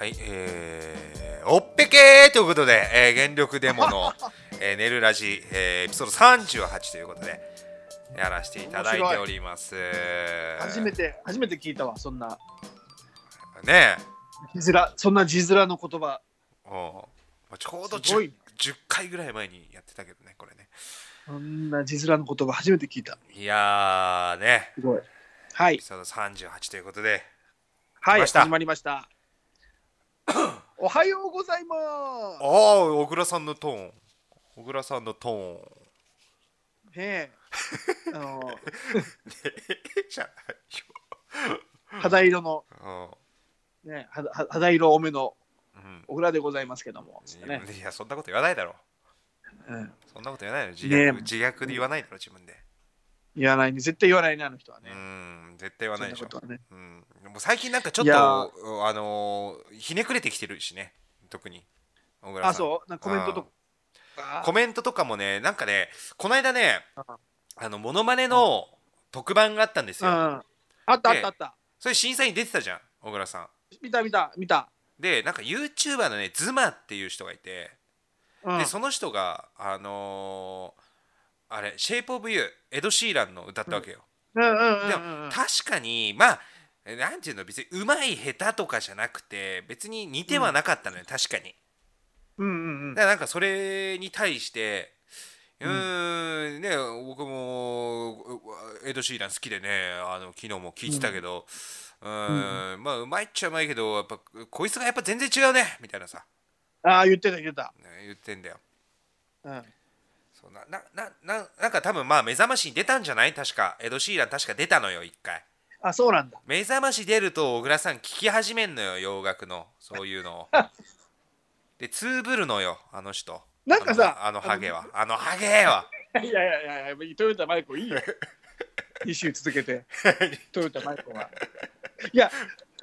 はい、えー、おっぺけーということで、えー、原力デモの、えー、寝るラジ、えー、エピソード38ということで、やらせていただいております。初めて、初めて聞いたわ、そんな。ね字面、そんな字面の言葉。え、おうちょうどすご 10, いね10回ぐらい前にやってたけどね、これね。そんな字面の言葉、初めて聞いた。いやーね、すごい。はいエピ。ソード38ということで、はい、始まりました。おはようございます。ああ、小倉さんのトーン。小倉さんのトーン。ねえ。あの、じゃ肌色の、ないよね、肌肌肌色多めのうん小倉でございますけども。うんね。いや、そんなこと言わないだろ。うん。そんなこと言わないの。自虐,、自虐で言わないだろ、自分で。言わないね。絶対言わないね、あの人はうね。ん、絶対言わないでしょそんな。ことはね。うん、でも最近なんかちょっと、あのーひねくれてきてるしね、特に。小倉さんあ、そう？なんかコメントとか？コメントとかもね、なんかね、この間ねあ、あの、モノマネの特番があったんですよ。うん。あったあったあった。それ審査員出てたじゃん、小倉さん。見た見た見た。で、なんか YouTuber のね、ズマっていう人がいて、うんで、その人が、あのーあれ、シェイプオブユー、エド・シーランの歌ったわけよ。うんうんうんでうんうん。も確かにまあえなんていうの別にうまい下手とかじゃなくて別に似てはなかったのよ、確かにうんうんうんだからなんかそれに対してうーんね僕もうエド・シーラン好きでねあの昨日も聞いてたけどうーんまあうまいっちゃうまいけどやっぱこいつがやっぱ全然違うねみたいなさ、ああ、言ってた言ってた。ね言ってんだようん。そうなななななんか多分まあ目覚ましに出たんじゃない？確か。エド・シーラン確か出たのよ一回。あ、そうなんだ。目覚まし出ると小倉さん聞き始めんのよ洋楽の。そういうのを。でつぶるのよあの人。なんかさあのハゲは。あのハゲは。いやいやいやいや、トヨタマイコいいよ。一周続けて、トヨタマイコは。いや、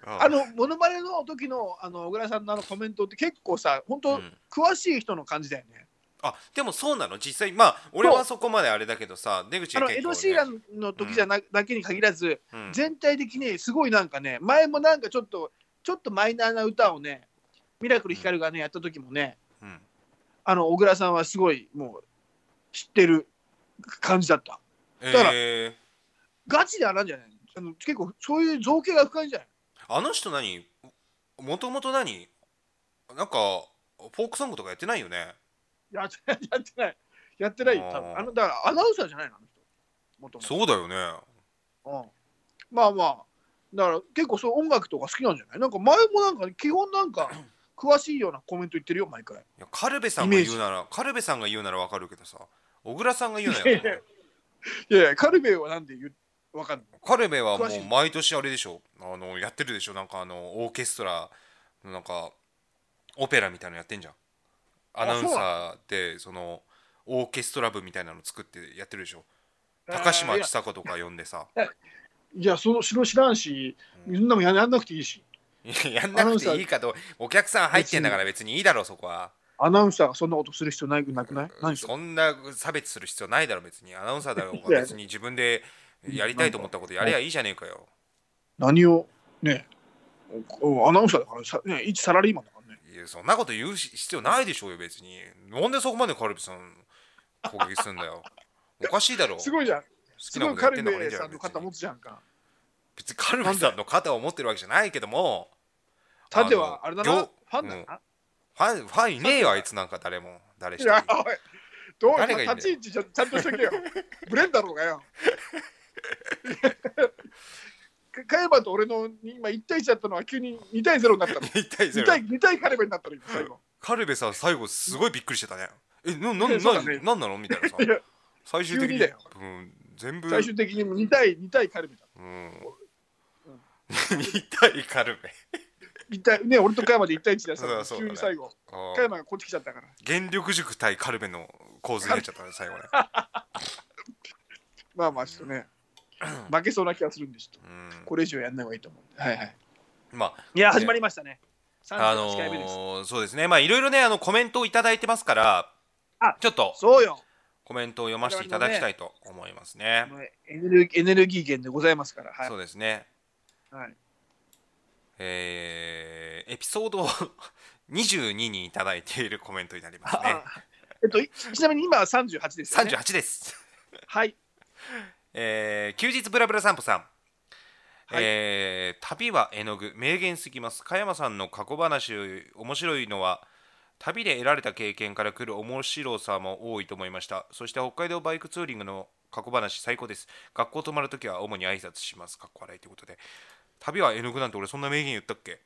あの、モノマネの時の、あの、小倉さんのあのコメントって結構さ、本当、うん。詳しい人の感じだよね。あでもそうなの？実際まあ俺はそこまであれだけどさ出口あの、エド・シーラン、ンの時じゃな、だけに限らず、うん。全体的にすごいなんかね、前もなんかちょっと、ちょっとマイナーな歌をね、ミラクルヒカルがね、やった時もね、うん。あの、小倉さんはすごい、もう、知ってる感じだった。からえー、ガチであらんじゃない？あの結構、そういう造形が深いんじゃない？あの人何？もともと何？なんかフォークソングとかやってないよね？やってない、やってない。やってないよ、多分。あの、だからアナウンサーじゃないの、あの人。もともと。そうだよね。うん。まあまあ、だから結構そう音楽とか好きなんじゃない？なんか前もなんか、基本なんか、詳しいようなコメント言ってるよ、毎回。いやカルベさんが言うならカルベさんが言うならわかるけどさ小倉さんが言うなよいやいや。カルベはなんで言う、わかんない。カルベはもう毎年あれでしょ。あのやってるでしょ。なんかあのオーケストラのなんかオペラみたいなのやってんじゃんアナウンサーでそのオーケストラ部みたいなの作ってやってるでしょ？高嶋ちさ子とか呼んでさ。じゃあ、その城知らんし、うん。なもんややんなくていいし、いややんなくていいかとお客さん入ってんだから別にいいだろそこは。アナウンサーがそんなことする必要ないなくない？何そんな差別する必要ないだろ別に。アナウンサーだろ別に自分でやりたいと思ったことやりゃいいじゃねえかよ。何を、ね、おアナウンサーだからさ、ね、一サラリーマンだかやそんなこと言う必要ないでしょうよ別に。なんでそこまでカルビさん攻撃すんだよ。おかしいだろ。すごいじゃん。好きなことやってんだからいいじゃんベさんの肩持つじゃんか。別にカルビさんの肩を持ってるわけじゃないけども。縦はあれだな、ファンだな？ファンファンいねえよあいつなんか誰も。誰一人。いや、おい、どう？誰がい立ち位置ちゃちゃんとしとけよ。ブレんだろうがよ。か加山と俺の今1対1だったのは急に2対0になったの。2対2 0対 ,2 対カルベになったの、今最後。カルベさん最後すごいびっくりしてたね。えなな なね。なんなの？みたいなさ。最終的に。うん、全部。最終的にもう2対2対カルベだ。うん。うん。2対カルベ。一対ね、俺と加山で1対1でさ、そうだそうだね。急に最後、加山がこっち来ちゃったから。原力塾対カルベの構図になっちゃったね最後ね。まあまあ、ちょっとね、負けそうな気がするんで、ちょっとうんこれ以上やんない方がいいと思うんで。はいはい。まいや、始まりましたね。ああの38回目です。ーそうですねまあいろいろねあのコメントをいただいてますからあちょっとそうよ。コメントを読ませていただきたいと思いますねもうエネルギーエネルギー源でございますから。はいそうですねはいえーエピソード22 にいただいているコメントになりますねあえっと、いちなみに今は38ですよね。38ですはい。えー休日ブラブラ散歩さん、はい。えー旅は絵の具名言すぎます。加山さんの過去話面白いのは旅で得られた経験から来る面白さも多いと思いました。そして北海道バイクツーリングの過去話最高です。学校泊まるときは主に挨拶します。かっこ笑いということで。旅は絵の具なんて俺そんな名言言ったっけ？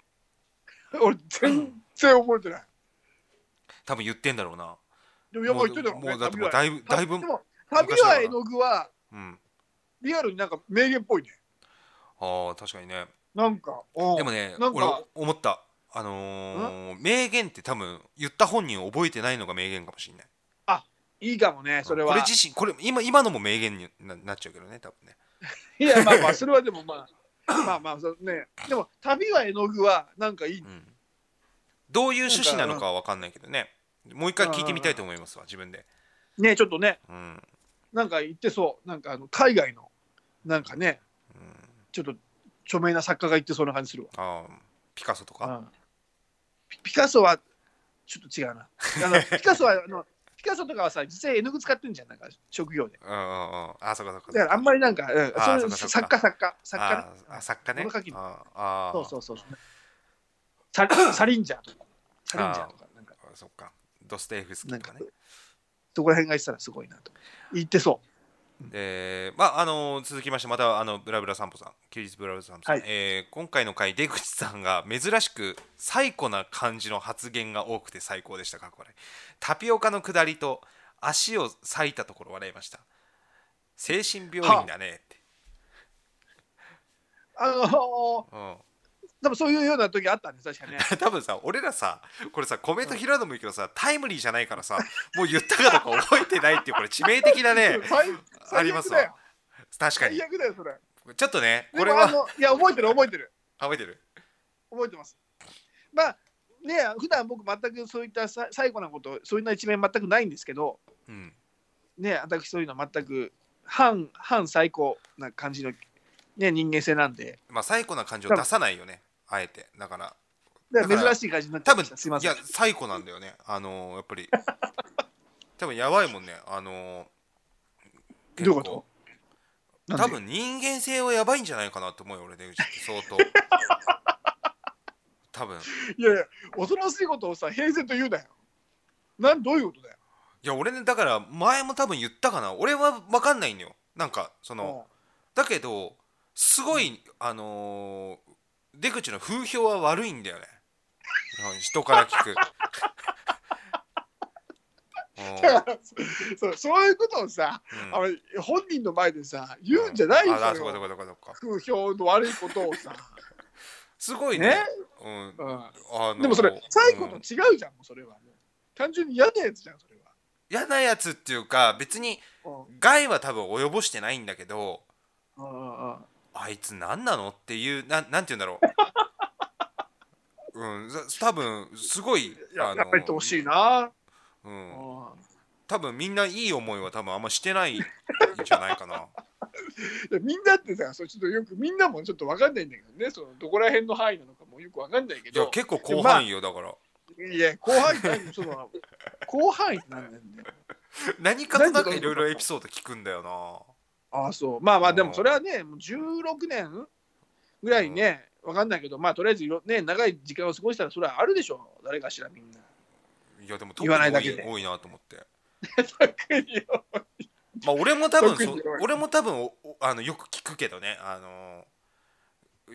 俺、全然覚えてない。多分言ってんだろうな。でも、やばい言ってたよ。もうだってもうだいぶだいぶでも、旅は絵の具は、うんリアルになんか名言っぽいね。ああ確かにね。なんか、うん。でもねなんか俺思った。あのー名言って多分言った本人覚えてないのが名言かもしれない。いいかもね、それは。これ自身これ今今のも名言にななっちゃうけどね多分ね。いや、まあまあ、それはでもまあ、まあまあ、そうね。でも、旅は絵の具は、なんかいい。うん。どういう趣旨なのかは分かん。ないけどね。もう一回聞いてみたいと思いますわ自分で。ね、ちょっとね、うん。なんか言ってそう。なんか、あの、海外の、なんかね、うん。ちょっと著名な作家が言ってそうな感じするわ。あーピカソとか？うん。ピピカソはちょっと違うな。あの ピカソはあのピカソとかはさ実際絵の具使ってんじゃんなんか職業で。うんうんうん。あそうかそうかだからあんまりなんか、うん、あーそういうそうかそうか。作家作家作家あね。ーあ作家ね。物書きの。あーあーそうそうそうサ サリンジャーとか。サリンジャーとかなんか。あそっか。ドステイフスキーとかね。そこら辺が言ってたらすごいなと。言ってそでまああの続きましてまたあのブラブラ散歩さん休日ブラブラ散歩さん、はい。えー今回の回出口さんが珍しく最古な感じの発言が多くて最高でしたかこれ。タピオカの下りと足を裂いたところ笑いました。精神病院だねって、う。あ。のうん多分そういうような時あったんです確かね。多分さ俺らさこれさコメント拾うのもいいけどさタイムリーじゃないからさもう言ったかどうか覚えてないっていうこれ致命的なね 最ありますわ。確かに。最悪だよそれ。ちょっとねこれはのいや覚えてる覚えてる。覚えてる？覚えてます。まあね普段僕全くそういったさ最後なことそういった一面全くないんですけどうん。ね私そういうのは全く反反最高な感じの、ね、人間性なんで。まあ最古な感じを出さないよねあえて。だからだから珍しい感じになっちゃ多分すいません。いや最古なんだよね。あのーやっぱり。多分やばいもんね。あのーどういうこと？多分人間性はやばいんじゃないかなと思うよ俺出口って。相当。多分。いやいや恐ろしいことをさ平然と言うなよ。なんどういうことだよ？いや俺ねだから前も多分言ったかな。俺は分かんないんだよ。なんかそのだけどすごいあのー出口の風評は悪いんだよね。うん人から聞く。うん。だからそうそういうことをさ、うん。あの本人の前でさ言うんじゃないよ、うかそうかそ風評の悪いことをさ、すごいね。ね？うん。うあのん、でもそれ最後とうん違うじゃんそれはもう単純に嫌なやつじゃんそれ嫌なやつっていうか別には害は多分及ぼしてないんだけどうんうんうんうんあいつ何なの？っていうななんて言うんだろう。うんざ多分すごいいやあのやっぱりってほしいな、う、うん。ん多分みんないい思いは多分あんましてないんじゃないかな。いやみんなってさそれちょっとよくみんなもちょっと分かんないんだけどね。そのどこら辺の範囲なのかもよく分かんないけど。いや結構広範囲よだから。いや広範囲って何その広範囲って何なんだよ何かとなんかいろいろエピソード聞くんだよなああそう。まあまあでうんもそれはねもう16年ぐらいね分かんないけどまあとりあえずいろね長い時間を過ごしたらそれはあるでしょう。誰かしらみんな。いやでも特言わないにだけで。多い多いなと思って。特によまあ俺も多分俺も多分あのよく聞くけどね。あの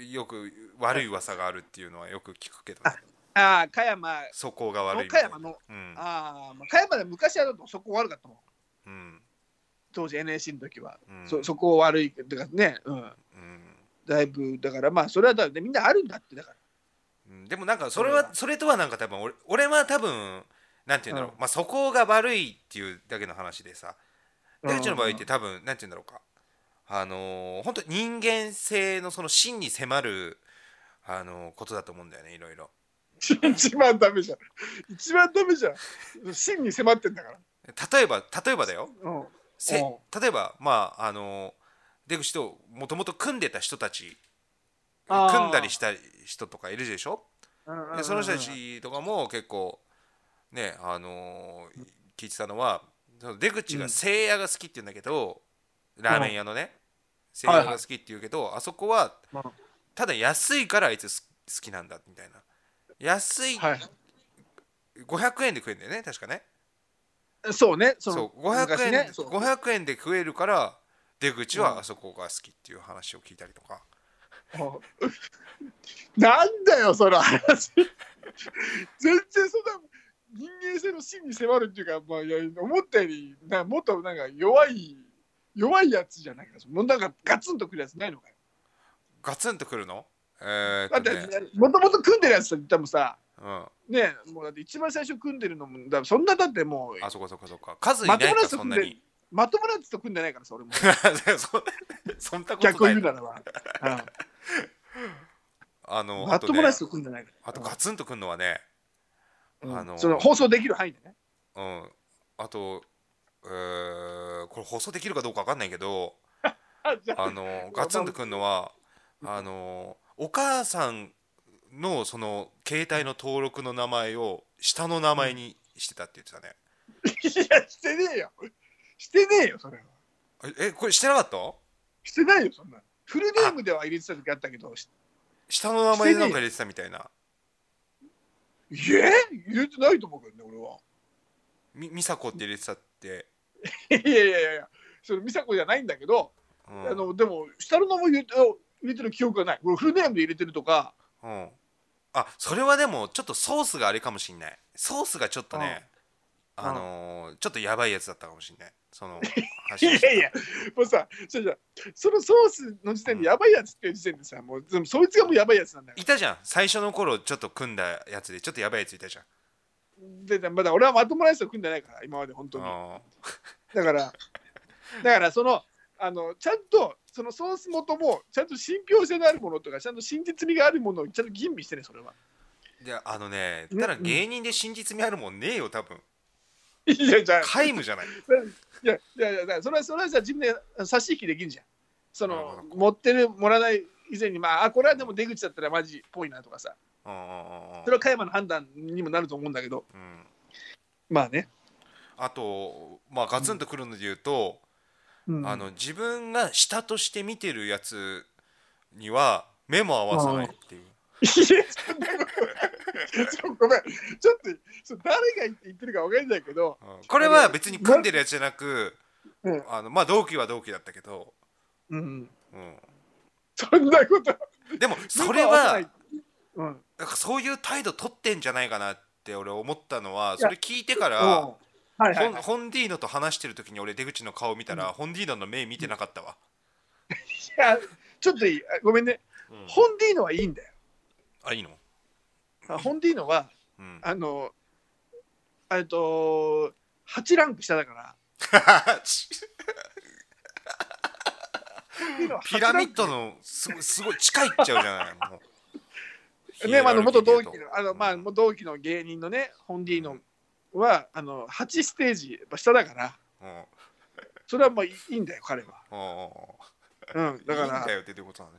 よく悪い噂があるっていうのはよく聞くけど、ね、ああ加山。そこが悪い加山のうん。ああまあ加山で昔はそこ悪かったもん。うん当時 NSC の時は、うん。そそこ悪いだからねうん。うん。だいぶだからまあそれはだ、ね、みんなあるんだってだから。うん。でもなんかそれはそれとはなんか多分俺俺は多分なんて言うんだろう、うん。まあそこが悪いっていうだけの話でさ。うん出口の場合って多分なんて言うんだろうか。あのー本当人間性のその真に迫るあのーことだと思うんだよねいろいろ。一番ダメじゃん。一番ダメじゃん。真に迫ってんだから。例えば例えばだよ。うんせう例えばまああのー出口ともともと組んでた人たち組んだりした人とかいるでしょ？うんうんうんうん。でその人たちとかも結構ねあのー聞いてたのはその出口がせいやが好きって言うんだけど、ラーメン屋のねせいやが好きって言うけど、あそこはうん。ただ安いからあいつす好きなんだみたいな。安い、はい。500円で食えるんだよね確かねそうね。そのそう500円、昔ね。そう。500円で食えるから出口はあそこが好きっていう話を聞いたりとか、なんだよその話。全然そんな人間性の真に迫るっていうか、まあ、いや思ったよりなもっとなんか弱い弱いやつじゃないかもうなんかガツンとくるやつないのかよ。ガツンとくるの？えー、だってもともと組んでるやつって言ってもさうん、ねもうだって一番最初組んでるのもだそんなだってもうあそこそこそこ数いないかそんなに。まともなやつと組んでないからさ俺も。そ そんなこと逆をない言うならば、あうん、のあとねまともなやつと組んでないから。あとガツンとくるのはねうん。あのその放送できる範囲でね。うん。あとえー、これ放送できるかどうかわかんないけど あのガツンとくるのはあのお母さんのその携帯の登録の名前を下の名前にしてたって言ってたね。いやしてねえよ。してねえよそれは。ええこれしてなかった？してないよそんな。フルネームでは入れてた時あったけどし下の名前でなんか入れてたみたいな。いえ？入れてないと思うけどね俺は。み美佐子って入れてたって、いやいやいやいやそれ美佐子じゃないんだけど、うん。あのでも下の名前入れて入れてる記憶がない。俺フルネームで入れてるとかうん、あそれはでもちょっとソースがあれかもしんない。ソースがちょっとね、うん。あのーちょっとやばいやつだったかもしんない。その いやいやもうさそのソースの時点でやばいやつっていう時点でさもうでもそいつがもうやばいやつなんだよ。いたじゃん。最初の頃ちょっと組んだやつでちょっとやばいやついたじゃん。ででまだ俺はまともなやつと組んでないから今まで本当に。あだからだからそのあのちゃんとそのソース元もちゃんと信憑性のあるものとかちゃんと真実味があるものをちゃんと吟味してねそれは。ーであのねねただ芸人で真実味あるもんねえよ多分。いやじゃあ。皆無じゃない。いやいやいやそれはそれはさ自分で差し引きできるじゃん。その持ってるもらわない以前にまああこれはでも出口だったらマジっぽいなとかさそれは加山の判断にもなると思うんだけど。うん。まあね、あとまあガツンとくるので言うと、うん、あの自分が下として見てるやつには目も合わさないっていう。ごめん。ちょっと誰が言ってるか分かんないけど、うん。これは別に組んでるやつじゃなくうん。あのまあ同期は同期だったけど、うん、うん、そんなこと。でもそれはい。うん、なんかそういう態度取ってんじゃないかなって俺思ったのはそれ聞いてかうん。らはいはい、ホンはい、ホンディーノと話してる時に俺出口の顔見たら、ホンディーノの目見てなかったわ、いやちょっといい。あごめんね、うん。ホンディーノはいいんだよ。あいいの、あホンディーノはうん、あのえっと8ランク下だから。ピラミッドのすごすごい近いっちゃうじゃない。ね、まあ、あの元同期のあの、まあ、うん同期の芸人のねホンディーノはあの8ステージやっぱ下だから。うん。それはもういいいんだよ彼は、うんうん、だから。いいんだよってどういうことな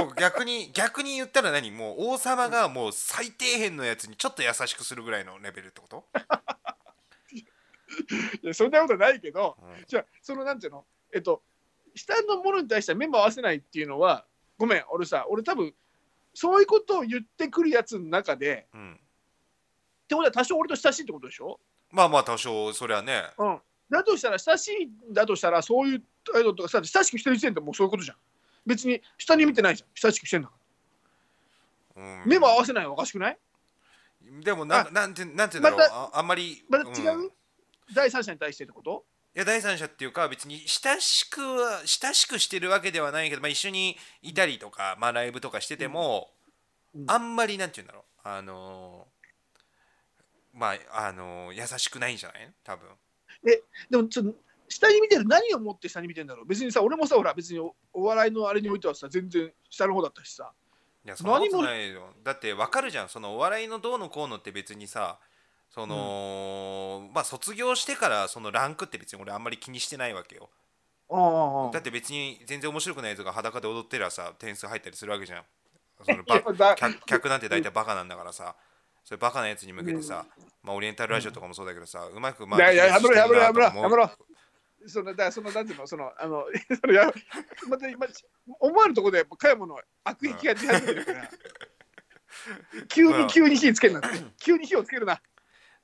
のもう逆に逆に言ったら何？もう王様がもう最底辺のやつにちょっと優しくするぐらいのレベルってこと、いやそんなことないけどうん。じゃあそのなんていうの？えっと下のものに対しては目も合わせないっていうのはごめん俺さ俺多分そういうことを言ってくるやつの中でうん、ってことは多少俺と親しいってことでしょ？まあまあ多少それはね。うん。だとしたら親しいんだとしたらそういう態度とかさ親しくしてる時点でもうそういうことじゃん。別に下に見てないじゃん。親しくしてんだから。うん。目も合わせないのおかしくない？でもなあなんてなんて言うんだろう、まああんまりまた違う、ん。い第三者に対してってこと？や第三者っていうか別に親しくは親しくしてるわけではないけど、まあ、一緒にいたりとか、まあ、ライブとかしてても、うん。あんまりなんて言うんだろう。あのーまああのー優しくないんじゃない？多分。でもちょっと下に見てる何を持って下に見てるんだろう？別にさ俺もさほら別におお笑いのあれにおいてはさ全然下の方だったしさ。いやそんなことないよ。だってわかるじゃん。そのお笑いのどうのこうのって別にさその、まあ卒業してからそのランクって別に俺あんまり気にしてないわけよ。だって別に全然面白くないやつが裸で踊ってりゃさ点数入ったりするわけじゃん。その 客なんて大体バカなんだからさそれバカなやつに向けてさ、まあ、オリエンタルラジオとかもそうだけどさ、うまくまいやいややめろやめろやめろやめろ。そのだからそのなんていうのそのあのその やまた今思わぬところで加山の悪意気が出始めてるから。急うんに急に火つけるな急に火をつけるな。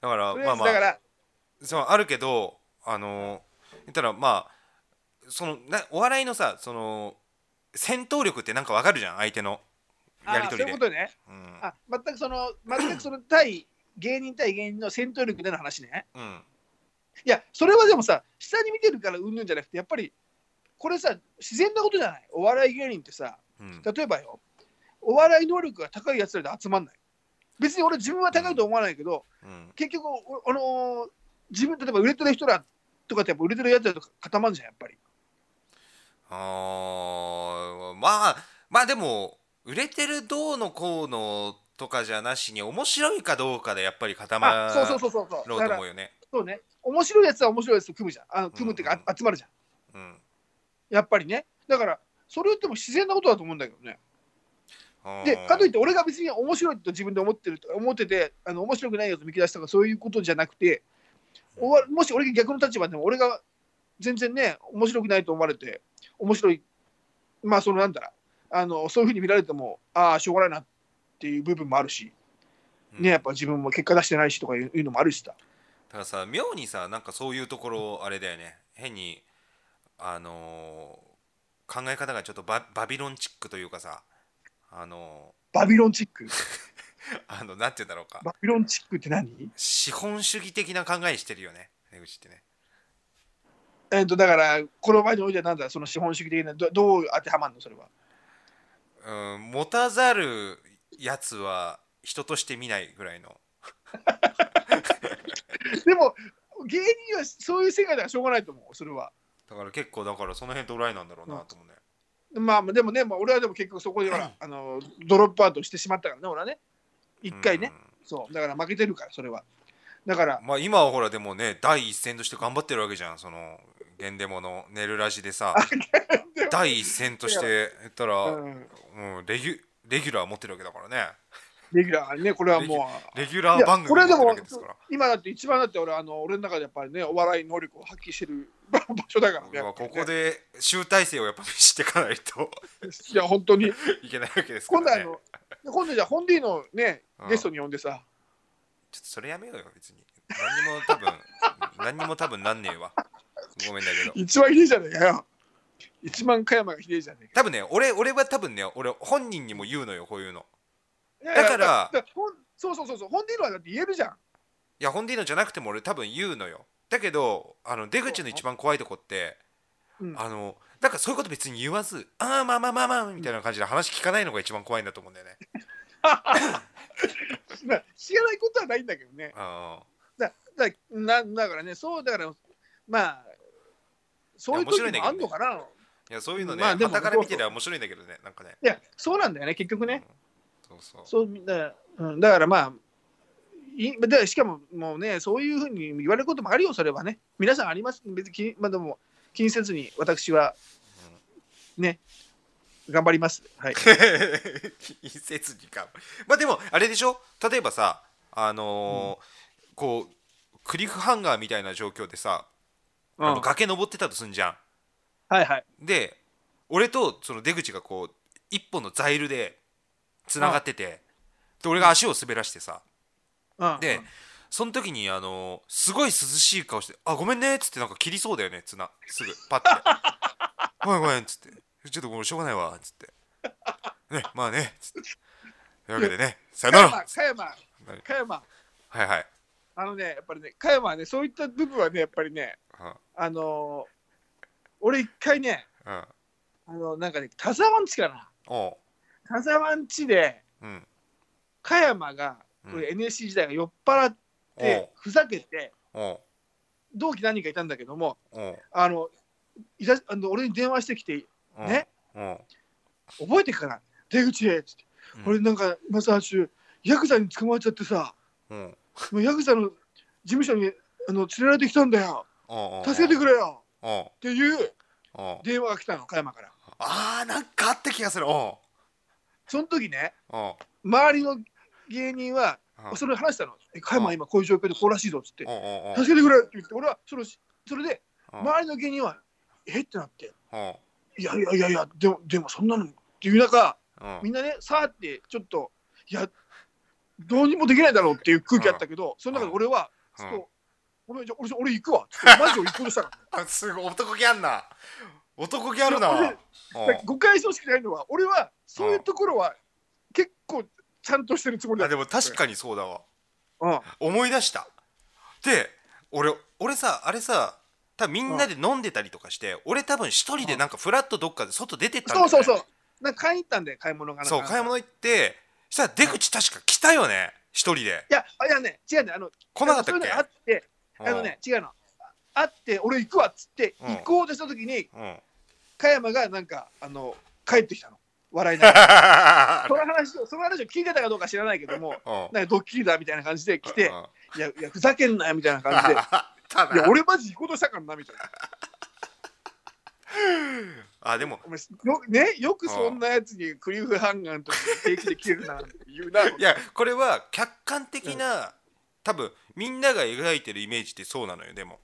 だからまあまあだからそうあるけどあの言ったらまあそのなお笑いのさその戦闘力ってなんかわかるじゃん相手のやりあ取りで。そういうことね。うん。あ全くその 全くその対芸人対芸人の戦闘力での話ね。うん。いやそれはでもさ下に見てるからうんぬんじゃなくてやっぱりこれさ自然なことじゃない？お笑い芸人ってさうん。例えばよお笑い能力が高いやつらで集まんない。別に俺自分は高いと思わないけど、うん。結局おあのー自分例えば売れてる人らとかってやっぱ売れてるやつらと固まるじゃんやっぱり。あーまあまあでも売れてるどうのこうのとかじゃなしに面白いかどうかでやっぱり固まろうと思うよね。そうね。面白いやつは面白いやつと組むじゃん。あの組むっていうか、うんあ集まるじゃん。うん。やっぱりね。だからそれっても自然なことだと思うんだけどね。でかといって俺が別に面白いと自分で思ってると思っててあの面白くないやつを見出したとかそういうことじゃなくてもし俺が逆の立場でも俺が全然ね面白くないと思われて面白い。まあそのなんだらあのそういうふうに見られてもああしょうがないなっていう部分もあるし、うん。ねやっぱ自分も結果出してないしとかいうのもあるしさ。だからさ妙にさなんかそういうところあれだよね。変にあのー考え方がちょっとババビロンチックというかさあのバビロンチック？ー あのなんて言うんだろうか。バビロンチックって何？資本主義的な考えしてるよね。出口ってね。えっ、とだからこの場合においてはなんだその資本主義的などどう当てはまるの？それはうん持たざるやつは人として見ないぐらいの。でも芸人はそういう世界ではしょうがないと思うそれは。だから結構だからその辺ドライなんだろうなと思うね、まあでもね、まあ、俺はでも結局そこでほら、あのドロップアウトしてしまったからね、俺はね。一回ね、そう。だから負けてるから、それは。だからうん、まあ今はほらでもね第一線として頑張ってるわけじゃん。そのゲンデモの寝るラジでさ 第一線として言ったら、うん、うん、レギュレギュラー持ってるわけだからね。レギュラーね、これはもう。レギュラー番組持ってるわけですから。今だって一番だって俺あの俺の中でやっぱりねお笑い能力を発揮してる 場所だからね。まあここで集大成をやっぱ見せていかないと。いや本当に。いけないわけですからね。今度あの今度じゃあホンディのねうん。ゲストに呼んでさ。ちょっとそれやめようよ別に。何にも多分何にも多分なんねえわ。ごめんだけど。一番ひでえじゃねえかよ一番加山がひでえじゃねえか。多分ね俺俺は多分ね俺本人にも言うのよこういうの。いやいやだからだほんそうそうそうそうホンディのはだって言えるじゃん。いや本ディーノじゃなくても俺多分言うのよ。だけどあの出口の一番怖いとこってうん。あのなんかそういうこと別に言わずああまあまあまあまあみたいな感じで話聞かないのが一番怖いんだと思うんだよね。まあ知らないことはないんだけどね。あだだなだからね、そうだから、まあ、そういう時もあんのかな？いいやそういうのね、まあでも傍から見てりゃ面白いんだけどねなんかねや、そうなんだよね、結局ね。そうそうそうみんな、うん、だからまあ、いでしかももうね、そういうふうに言われることもあるよ、それはね。皆さんあります。別に気に、まあ、でも気にせずに私はね、頑張ります。はい。一説にかまあでもあれでしょ？例えばさあのーこうクリフハンガーみたいな状況でさ、うんあの崖登ってたとすんじゃんはいはい。で俺とその出口がこう一本のザイルでつながっててで俺が足を滑らしてさ。うん、でその時にあのすごい涼しい顔して「あごめんね」っつってなんか切りそうだよね。綱すぐパッて 「ごめんごめん」っつって「ちょっともうしょうがないわ」っつって「ねまあね」っつって。というわけでねさよなら。加山、加山、加山、はい。はいあのね、やっぱりね、加山はね、そういった部分はね、やっぱりね、うん。あのー俺一回ね、うん。あの、なんかね、田沢んちかな。おう。田沢んちで、うん。加山が、うん。これ NSC 時代が酔っ払っおて、ふざけて、同期何人かいたんだけども、あの、いざあの俺に電話してきて、ね、覚えてるかな？出口へっつって、うん。俺なんか、今さ、ヤクザに捕まっちゃってさ、うん。もうヤクザの事務所にあの連れられてきたんだよ。助けてくれよっていううん。電話が来たの加山から。あーなんかあった気がする。うん。その時ねうん。周りの芸人はうん。それ話したの「え加山うん。今こういう状況でこうらしいぞ」っつって。うんうん「うん。助けてくれ」って言って俺はそれをそれでうん。周りの芸人は「えっ?」てなって。うん「いやいやいやいやでもでもそんなの」っていう中うん。みんなねさーってちょっといやどうにもできないだろうっていう空気あったけどその中で俺はちょっと「俺じゃ俺俺行くわ」マジで俺行こうとしたからあすごい男気あんな。男気あるな。誤解してほしくないのは俺はそういうところは結構ちゃんとしてるつもりだあでも確かにそうだわ。うん。思い出した。で俺俺さあれさ多分みんなで飲んでたりとかして、俺多分一人でなんかフラッとどっかで外出てったんだよ、ね、そうそうそう。なんか買いに行ったんで買い物がそう買い物行ってしたら出口確か来たよね。一人で。いやあいやね違うねあの来なかったっけあってあのね違うの。あって俺行くわっつってうん。行こうとした時に加山がなんかあの帰ってきたの。笑いながら。そうの話をその話を聞いてたかどうか知らないけどもん。なんかドッキリだみたいな感じで来てうん。いやいやふざけんなよみたいな感じで。たいやだ俺マジ行こうとしたからなみたいな。あでも。よねよくそんなやつにクリフハンガーの時に平気で切れるなんて言うな。いやこれは客観的な、多分みんなが描いてるイメージってそうなのよでも。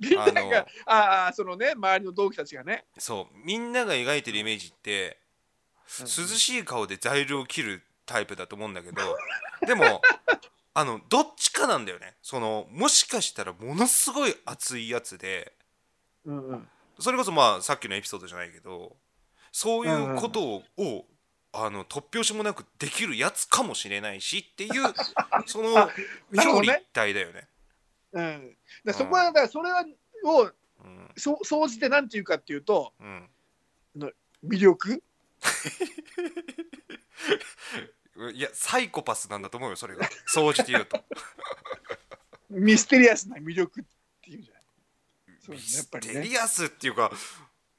みんなあの。がああそのね周りの同期たちがね。そう。みんなが描いてるイメージって、うん。涼しい顔で材料を切るタイプだと思うんだけど でもあのどっちかなんだよね。そのもしかしたらものすごい熱いやつでうんうん。それこそまあさっきのエピソードじゃないけどそういうことを,、をあの突拍子もなくできるやつかもしれないしっていう その表裏一体だよね。うん、そこはだからそれはをうん。そ総じてなんていうかっていうとうん。魅力？いやサイコパスなんだと思うよそれが総じて言うと。ミステリアスな魅力っていうんじゃない。ミステリアスっていうか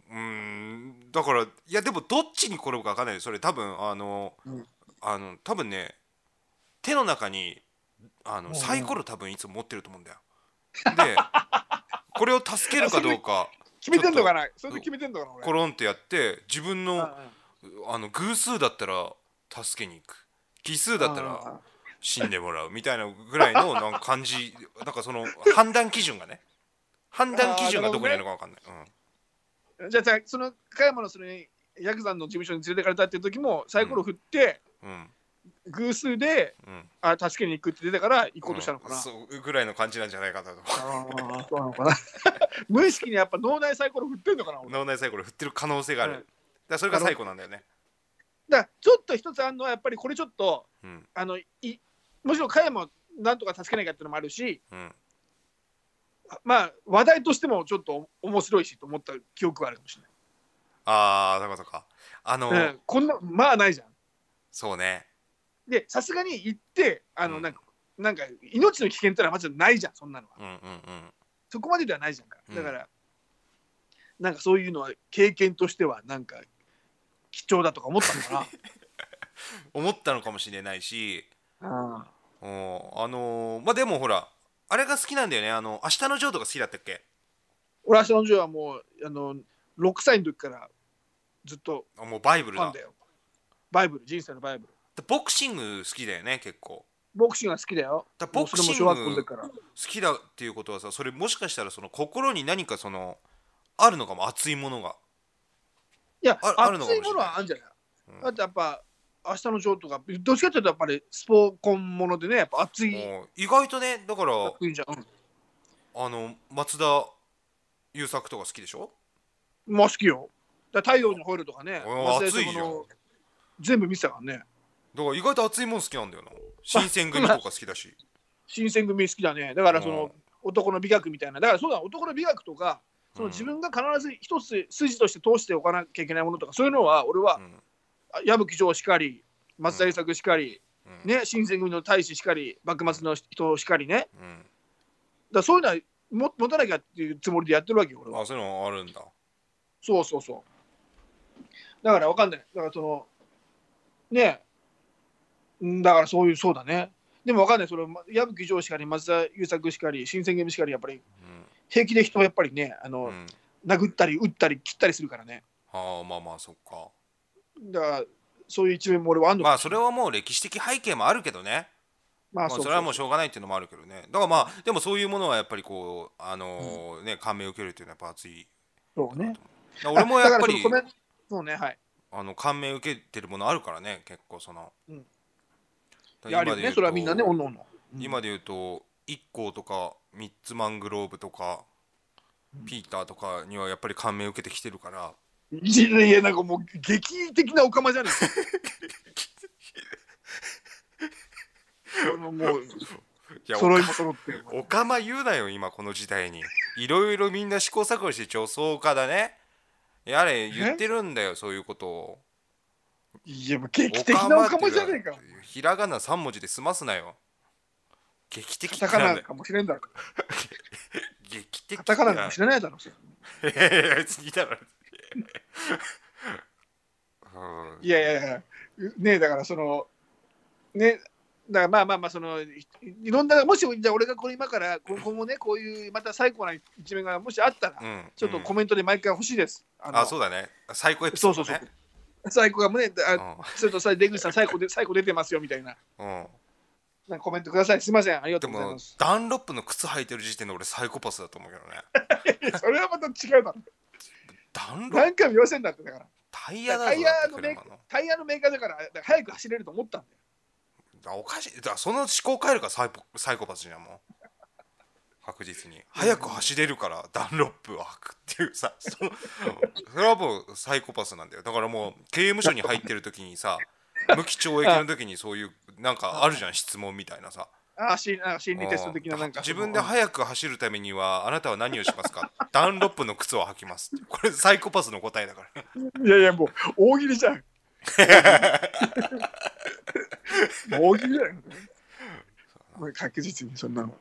うーんだからいやでもどっちに転ぶか分かんないよ。それ多分あの、うん。あの多分ね手の中にあのサイコロ多分いつも持ってると思うんだよ。で これを助けるかどうか決めてんのかな？それで決めてんのかな俺。コロンってやって自分うんのうん。あの偶数だったら助けに行く。奇数だったらあ死んでもらう。みたいなぐらいの なんか感じなんかその判断基準がね。判断基準がどこにあるのか分かんない、ーじゃあじゃあその加山のそれヤクザの事務所に連れてかれたっていう時もサイコロ振って、うん。うん偶数でうん。あ助けに行くって出てから行こうとしたのかな、うん。そうぐらいの感じなんじゃないかなと。ああそうなのかな。無意識にやっぱ脳内サイコロ振ってんのかな俺。脳内サイコロ振ってる可能性がある、うんだそれが最高なんだよね。だちょっと一つあるのはやっぱりこれちょっとうん。あのいもちろん加山をなんとか助けなきゃっていうのもあるしうんまあ話題としてもちょっと面白いしと思った記憶があるかもしああそういうことか。あの、れない、うん、こんなまあないじゃん。そうね。でさすがに行ってあの、うん。なんかなんか命の危険ってのはまずないじゃんそんなのは。うんうんうん。そこまでではないじゃんかうん。だから、なんかそういうのは経験としてはなんか貴重だとか思ったのか 思ったのかもしれないし。なおあのーまあでもほらあれが好きなんだよね。あの明日のジョーとか好きだったっけ？俺明日のジョーはもうあの6歳の時からずっとあもうバイブルだ。ファンだよ。バイブル人生のバイブル。でボクシング好きだよね結構。ボクシングが好きだよ。だボクシングもうそれも小学校の時から。好きだっていうことはさそれもしかしたらその心に何かそのあるのかも熱いものが、いやああるのかもしれない。熱いものはあるんじゃない？うん。だってやっぱ明日のジョーとかどっちかっていうとやっぱりスポコンものでねやっぱ熱い。意外とねだから熱いじゃん、うん。あの松田優作とか好きでしょ？まあ好きよ。だ太陽に吠えるとかね熱いじゃ全部見てたからね。だから意外と熱いもん好きなんだよな。新選組とか好きだし。新選組好きだね。だからそうん。の男の美学みたいな。だからそうだ男の美学とかその自分が必ず一つ筋として通しておかなきゃいけないものとかそういうのは俺はうん。あ矢吹城しかり松田優作しかり、うん。ね新選組の大使しかり幕末の人しかりね。うん。らそういうのはも持たなきゃっていうつもりでやってるわけよ俺は。あそういうのあるんだ。そうそうそう。だからわかんない。だからそのね。んだからそういうそうだね。でもわかんない。それま矢吹城しかり松田優作しかり新選組しかりやっぱりうん。平気で人はやっぱりねあの、うん。殴ったり撃ったり切ったりするからね。ああまあまあそっかだからそういう一面も俺はあんのまあそれはもう歴史的背景もあるけどね。まあ、まあそれはもうしょうがないっていうのもあるけどね。だからまあでもそういうものはやっぱりこうあのーね感銘を受けるっていうのはやっぱ熱い。そうね。俺もやっぱりそうねはい。あの感銘を受けてるものあるからね結構その、うん。だいやあるよね。で言うとそれはみんなねおの今で言うと1個とかミッツマングローブとか、ピーターとかにはやっぱり感銘を受けてきてるからいやいやなんかもう劇的なオカマじゃないこのもういや揃いも揃ってる。おかま言うなよ今この時代に。いろいろみんな試行錯誤して女装家だね。やれ言ってるんだよそういうことを。いやもう劇的なオカマじゃねえか。ひらがな3文字で済ますなよ。劇的カタカナかもしれんだろ。劇的カタカナかもしれないだろそれ。いやいや別にいいだろうんいやいやいやねえだからそのねだからまあまあまあそのいいろんなもしじゃあ俺がこれ今から今後もねこういうまた最高な一面がもしあったら、うんちょっとコメントで毎回欲しいです。あのあそうだね最高エピソードそうそうねそう。最高がもね、あちょっとさ、出口さん、最高で 最高出てますよみたいな。うんうんなんかコメントください。すみません。ありがとうございます。ダンロップの靴履いてる時点で俺サイコパスだと思うけどね それはまた違うだろ。何回も言わせんだってだから。タイヤだぞタイヤのメー車の。タイヤのメーカーだから、だから早く走れると思ったんだよ。だおかしい。だからその思考変えるからサイポサイコパスじゃんもう。確実に。早く走れるからダンロップを履くっていうさ そのそれはもうサイコパスなんだよ。だからもう刑務所に入ってる時にさ無期懲役の時にそういうなんかあるじゃん質問みたいなさああ、心あ心理テスト的ななんか。自分で早く走るためにはあなたは何をしますか？ダンロップの靴を履きますこれサイコパスの答えだからいやいや、もう大喜利じゃん。大喜利だよ。もう確実にそんなの。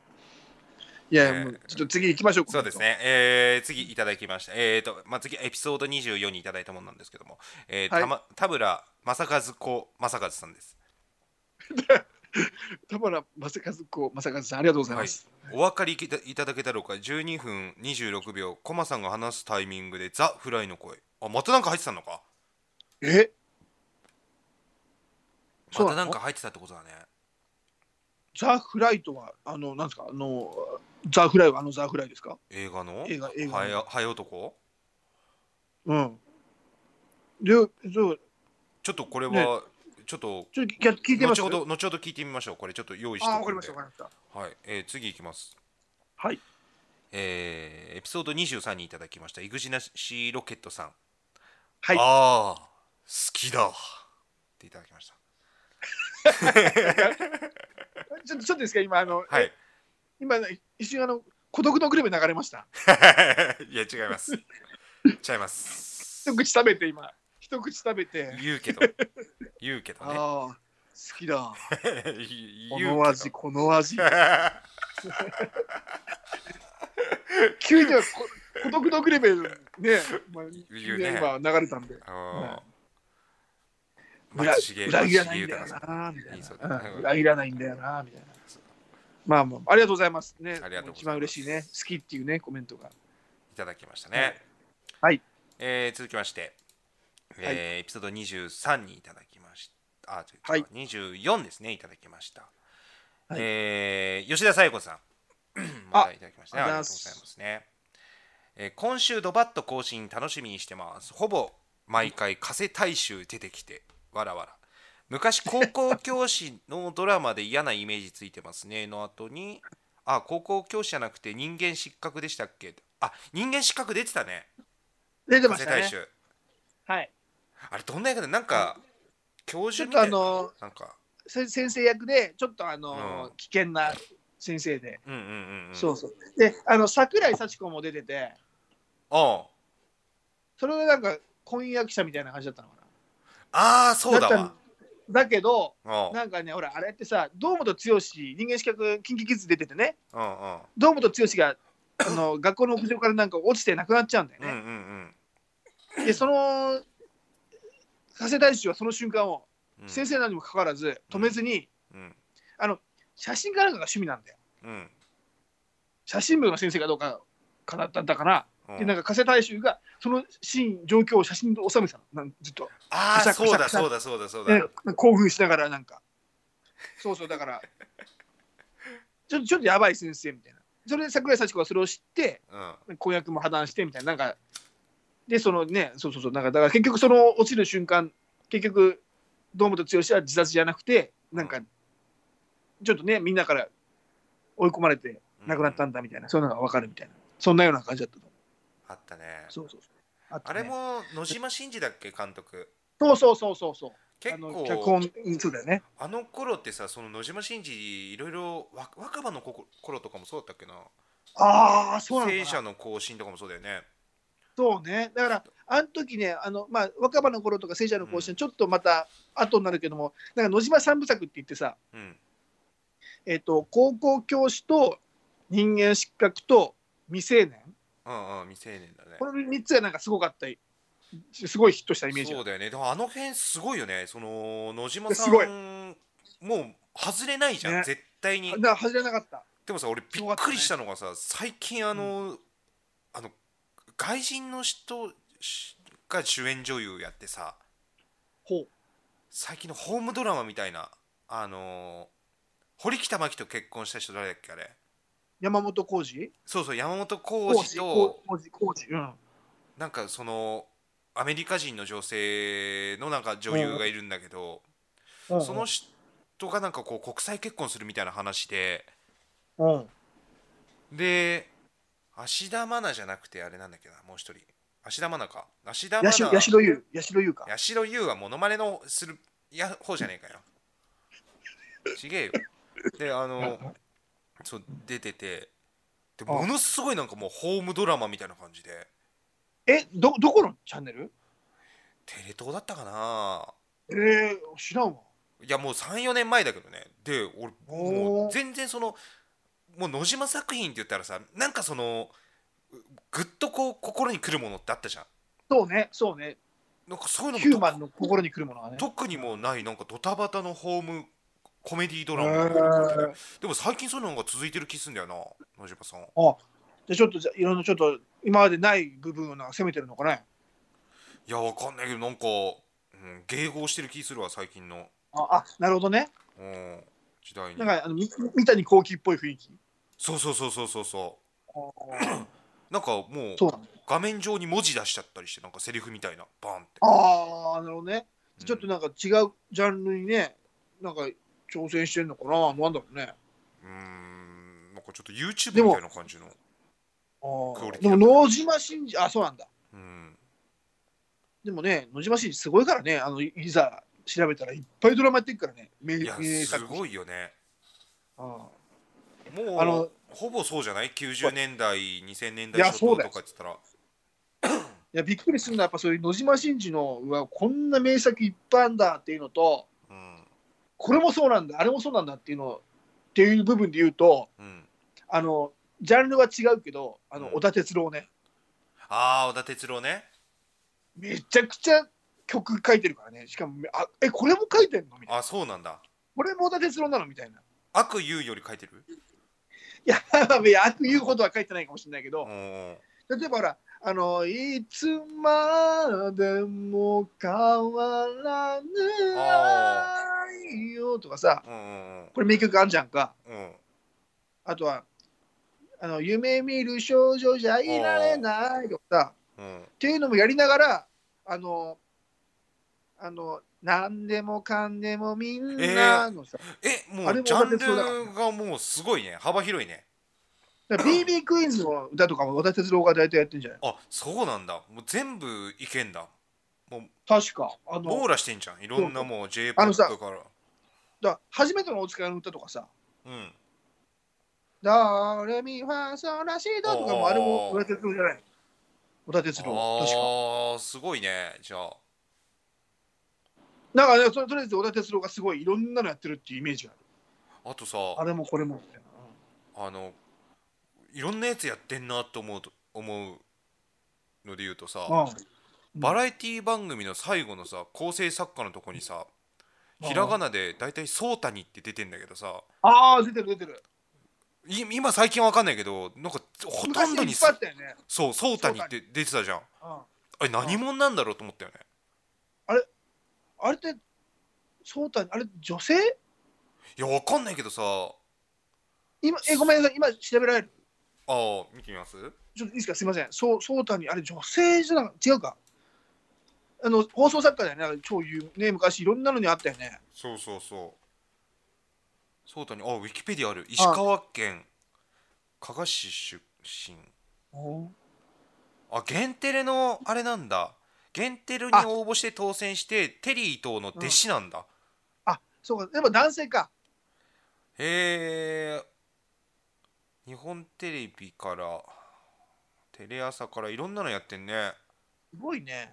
いやいや、もうちょっと次行きましょう。そうです。ね、えー次いただきました、えーとまあ、次エピソード24にいただいたものなんですけども、えーはいたま田村正和子正和さんです 田村正和子正和さん、ありがとうございます。お分かりいたいただけたろうか？12分26秒。コマさんが話すタイミングでザ・フライの声。あまたなんか入ってたのか？え？またなんか入ってたってことだね。ザ・フライトは、あの、なんですか、あの、ザ・フライはあのザ・フライですか？映画の？映画、映画の。ハエ男？うん。で、そう、ちょっとこれは、ねちょっとちょっと聞聞いてます？後ほど後ほど聞いてみましょう。これちょっと用意してあ、わかりました、わかりました。はい、えー次いきます。はい。えーエピソード23にいただきました。イグジナシーロケットさん。はい。ああ好きだ。っていただきまし ちょっと、ちょっとですか、今、あの、たはい。今、一瞬、あの、孤独のグルメ流れました。いや違います。違います。一口食べて、今、一口食べて、言うけど。言うけどね。ああ、好きだ。この味、この味。急にはこ孤独のグルメね、まあ、言うね。今流れたんで。あー。裏切らないんだよな、みたいな。だうん。裏切らないんだよな、みたいな。まあまあ、ありがとうございます。ね。ありがとう一番嬉しいね。好きっていうね、コメントが。いただきましたね。はい。えー続きまして、えーエピソード23にいただきました。あはい。24ですねいただきました、はい。えー吉田紗友子さん。またいただきましたね。ありがとうございます。すね、えー今週ドバッと更新楽しみにしてます。ほぼ毎回加瀬大衆出てきてわらわら。昔高校教師のドラマで嫌なイメージついてますね。の後にあ高校教師じゃなくて人間失格でしたっけ？あ人間失格出てたね。出てましたね。加瀬大衆。はい。あれどんな役でなんか教授みたいな？とあの、なんか。せ先生役で、ちょっとあの、うん。危険な先生で。うんうんうんうん。そうそう。で、あの、桜井幸子も出てて、あそれがなんか婚約者みたいな感じだったのかな。ああーそうだわ。だけど、うんなんかね、ほら、あれってさ、堂本剛、人間資格、キンキキッズ出ててね、うんうん。堂本剛があの学校の屋上からなんか落ちて亡くなっちゃうんだようんうんね。うん。で、その、加瀬大使はその瞬間を、うん。先生なのにもかかわらず、止めずに、うん。写真家なんかが趣味なんだよ。うん。写真部の先生かどうかかだったんだから、うん。でなんか加瀬大衆がそのシーン状況を写真で収めてたのなんずっと、ああそうだそうだそうだそうだ、ね興奮しながらなんか。そうそうだから ちょっとちょっとやばい先生みたいな。それで桜井幸子がそれを知ってうん。婚約も破談してみたいななんかでそのねそうそうそう。なんかだから結局その落ちる瞬間結局堂本剛は自殺じゃなくてなんかちょっとねみんなから追い込まれて亡くなったんだみたいな、そういうのが分かるみたいな。そんなような感じだったと。あったね。そうそうそう。あね。あれも野島真司だっけ監督？そうそうそうそうそう。結構脚本うんそうだよね。あの頃ってさその野島真司いろいろわ若葉のこ頃とかもそうだったっけな？ああそうなんだ者の行進とかもそうだよねそうね。だからあの時ねあのまあ若葉の頃とか聖者の甲子園、ちょっとまた後になるけどもなんか野島三部作って言ってさうん。えっ、と高校教師と人間失格と未成年。うんうん未成年だね。この3つがなんかすごかったすごいヒットしたイメージ。そうだよね。でもあの辺すごいよね。その野島さんもう外れないじゃん、ね。絶対に。だから外れなかった。でもさ俺びっくりしたのがさ最近あの、あの外人の人が主演女優やってさ最近のホームドラマみたいなあの堀北真希と結婚した人誰だっけあれ。山本浩二？そうそう山本浩浩二二と浩二うん。なんかそのアメリカ人の女性のなんか女優がいるんだけど、うん。その人がなんかこう国際結婚するみたいな話でうん。で芦田愛菜じゃなくてあれなんだっけなもう一人。芦田愛菜か。芦田愛やし菜八代優。八代優か。八代優はモノマネのするや方じゃねえかよ。ちげえよ。であのそう出てて。であ。ものすごいなんかもうホームドラマみたいな感じで。えどどこのチャンネル？テレ東だったかな。えー、知らんわ。いやもう34年前だけどね。で俺もう全然そのもう野島作品って言ったらさなんかそのぐっとこう心にくるものってあったじゃん。そうねそうね。なんかそういうのもヒューマンの心に来るものがね。特にもうないなんかドタバタのホームコメディドラマ。へみたいな感じでも最近そういうのが続いてる気すんだよな野島さん。あじゃあちょっとじゃあいろんなちょっと今までない部分をなんか攻めてるのかね。いやわかんないけどなんか、うん、迎合してる気するわ最近の、ああなるほどね。うん、時代に。なんかあのみ三谷幸喜っぽい雰囲気そうそうそうそうそうそあうなんかもう画面上に文字出しちゃったりしてなんかセリフみたいなバンって。ああなるほどね。うん。ちょっとなんか違うジャンルにねなんか挑戦してんのかななんだろうね。うーん。なんかちょっと YouTube みたいな感じのあー。クオリティでも野島真司あそうなんだ。うん。でもね野島真司すごいからね。あのいいざ調べたらいっぱいドラマやってるからね。名いやすごいよね。あもうあのほぼそうじゃない？90年代2000年代初頭とかって言ったら。いやびっくりするのはやっぱそういう野島真司のうわこんな名作いっぱいあんだっていうのとうん。これもそうなんだあれもそうなんだっていうのっていう部分で言うとうん。あのジャンルは違うけどあの、うん。小田哲郎ね。ああ小田哲郎ね。めちゃくちゃ曲書いてるからね。しかもあえこれも書いてんの？みたいな。あそうなんだ。これも小田哲郎なの？みたいな。悪言うより書いてる？いや悪言うほどは書いてないかもしれないけど。例えばほらあのいつまでも変わらないよとかさこれ名曲あるじゃんか。あとはあの夢見る少女じゃいられないとかさ。うん。っていうのもやりながらあのあの何でもかんでもみんなのさ、えもあれもうジャンルがもうすごいね。幅広いね。だから BB クイーンズの歌とかも小田哲郎が大体やってるんじゃない？あそうなんだ。もう全部いけんだ。もう確か。あの網羅してんじゃん。いろんなもう j p あ o の p さから。だから初めてのお使いの歌とかさ。うん「ドレミファソラシド」とかもあれも小田哲郎じゃない？小田哲郎確か。ああすごいね。じゃあなんかねとりあえず小田哲郎がすごいいろんなのやってるっていうイメージがあとさあるあれもこれも。あのいろんなやつやってんなと思うと思うので言うとさうん。バラエティ番組の最後のさ構成作家のとこにさひらがなで大体「そうたに」って出てんだけどさああ出てる出てる。い今最近わかんないけどなんかほとんどにね。そうソータにって出てたじゃん。あれ何者なんだろうと思ったよね。あれって、そうたあれ、女性？いやわかんないけどさ。あ今、え、ごめんなさい、今調べられる？あ見てみます？ちょっといいですか、すみません。そう、そうたに、あれ、女性じゃな違うか。あの、放送作家だよね。超有名、ね、昔いろんなのにあったよね。そうそうそう。ソータにあウィキペディアある。石川県加賀市出身。あゲンテレのあれなんだゲンテレに応募して当選してテリー等の弟子なんだ、あ、そうか、でも男性か。へえ日本テレビからテレ朝からいろんなのやってんねすごいね。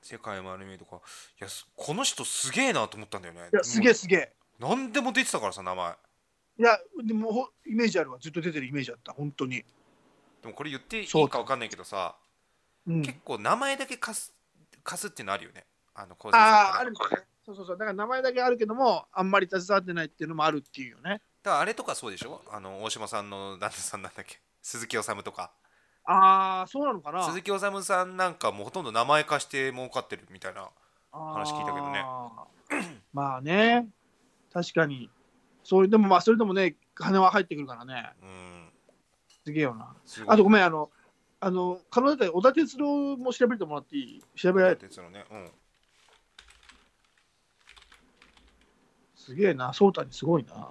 世界丸見えとかいやすこの人すげえなと思ったんだよねいや、すげえすげえ。何でも出てたからさ名前いや、でも、ほイメージあるわ。ずっと出てるイメージあった。本当に。でもこれ言っていいか分かんないけどさうん。結構名前だけ貸す貸すっていうのあるよねあの個ああ、作家あるね。そうそうそう。だから名前だけあるけども、あんまり携わってないっていうのもあるっていうよね。だからあれとかそうでしょ？あの大島さんの旦那さんなんだっけ？鈴木治とかああ、そうなのかな。鈴木治さんなんかもうほとんど名前貸して儲かってるみたいな話聞いたけどねあー まあね、確かに。それでもまあ、それでもね、金は入ってくるからね。うんすげえよな。あとごめん、あの、あの、可能だったら小田哲郎も調べてもらっていい？調べられて。鉄のねうんすげえな、ソータにすごいな。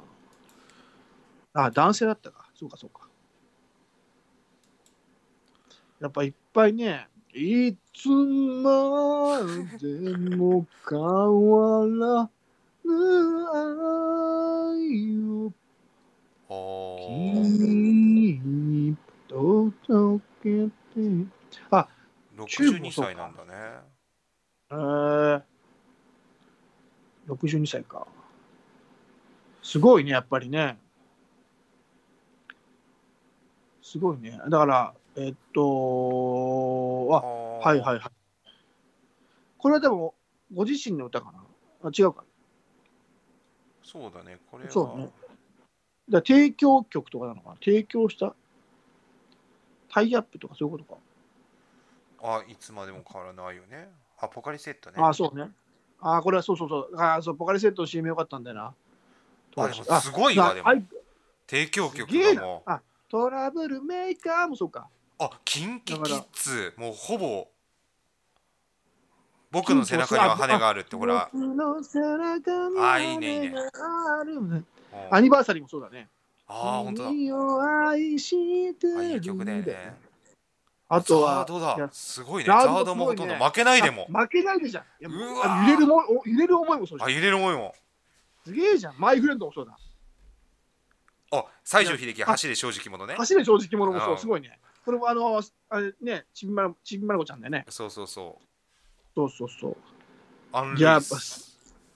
あ、男性だったか。そうか、そうか。やっぱいっぱいね、いつまでも変わらぬ愛をあー君に届けて。あ、62歳なんだねえー、62歳か。すごいね、やっぱりね。すごいね。だから、えっと、あ、ははいはいはい。これはでも、ご自身の歌かな？あ違うか。そうだねこれはそうね。だ提供曲とかなのかな？提供した？タイアップとかそういうことか。あいつまでも変わらないよね。あポカリセットね。ああ、そうね。ああ、これはそうそうそう。ああ、そう、ポカリセットの CM よかったんだよな。あでもすごいわでも。提供曲がもうあ、トラブルメーカーもそうか。あキンキキッズ。もうほぼ。僕の背中には羽があるってほら。あいいねいいね。アニバーサリーもそうだね。あー本当だ君を愛してるあいい曲だよねあとは、すごいねザザードもほとんど負けないでもあ負けないでじゃん。揺れるもお揺れる思いもそうじゃん。あ揺れる思いもすげえじゃん。マイフレンドもそうだ。あ西城秀樹走れ正直者ね走れ正直者もそうう、んすごいね。これもあの、あれね、ちびまるちびまる子ちゃんだよね。そうそうそうそうそうそう。アンルいややっぱ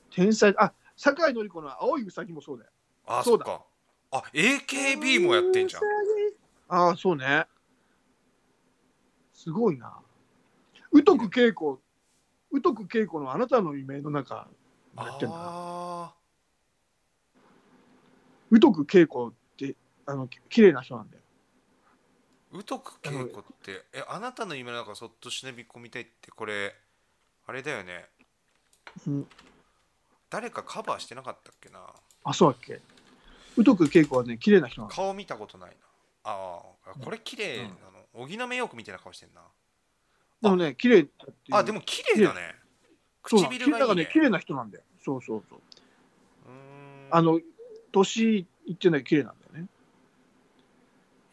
天才、あ、酒井のり子の青いウサギもそうだよ。あそうっかあ AKB もやってんじゃんああ、そうね。すごいな。宇徳恵子、宇徳恵子のあなたの夢の中、やってんだな。あ宇徳恵子って、あの、き綺麗な人なんだよ。ー宇徳恵子ってえあなたの夢の中そっと忍び込みたいってこれあれだよねうん、誰かカバーしてなかったっけなあ、そうだっけ。宇徳恵子はね、綺麗な人なんだよ。顔見たことないな。ああこれ綺麗なの。荻野目洋子みたいな顔してんな。でもね、綺麗あでも綺麗だね。唇がいいね。綺麗な人なんだよ。そうそうそう。うあの、年いってない綺麗なんだよね。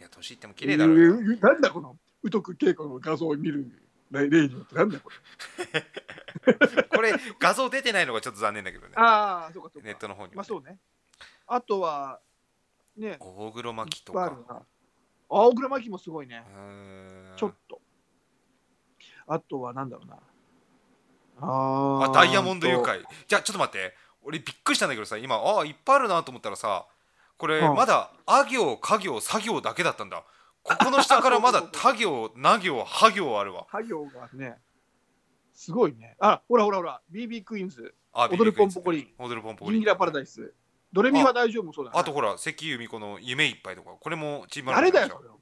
いや年いっても綺麗だろうなんだこの宇徳恵子の画像を見る例例によってなんだこれ。これ画像出てないのがちょっと残念だけどね。ああ、そうかそうか。ネットの方にまあそうね。あとは、ね、大黒摩季とか。いっぱいあるな。青黒巻もすごいね。ちょっと。あとはなんだろうな。あー。あダイヤモンド誘拐。じゃあちょっと待って。俺びっくりしたんだけどさ今あいっぱいあるなと思ったらさこれうん。まだあ行家業作業だけだったんだ。ここの下からまだ 他行な行は行あるわ。作業がね、すごいね。あ、ほらほらほら、BB クイーンズ、あ踊るポンポコリン、踊るポンポコリン。ギンギラパラダイス、ドレミは大丈夫もそうだね。あとほら関由美子の夢いっぱいとかこれもチームあれだよ。でしょ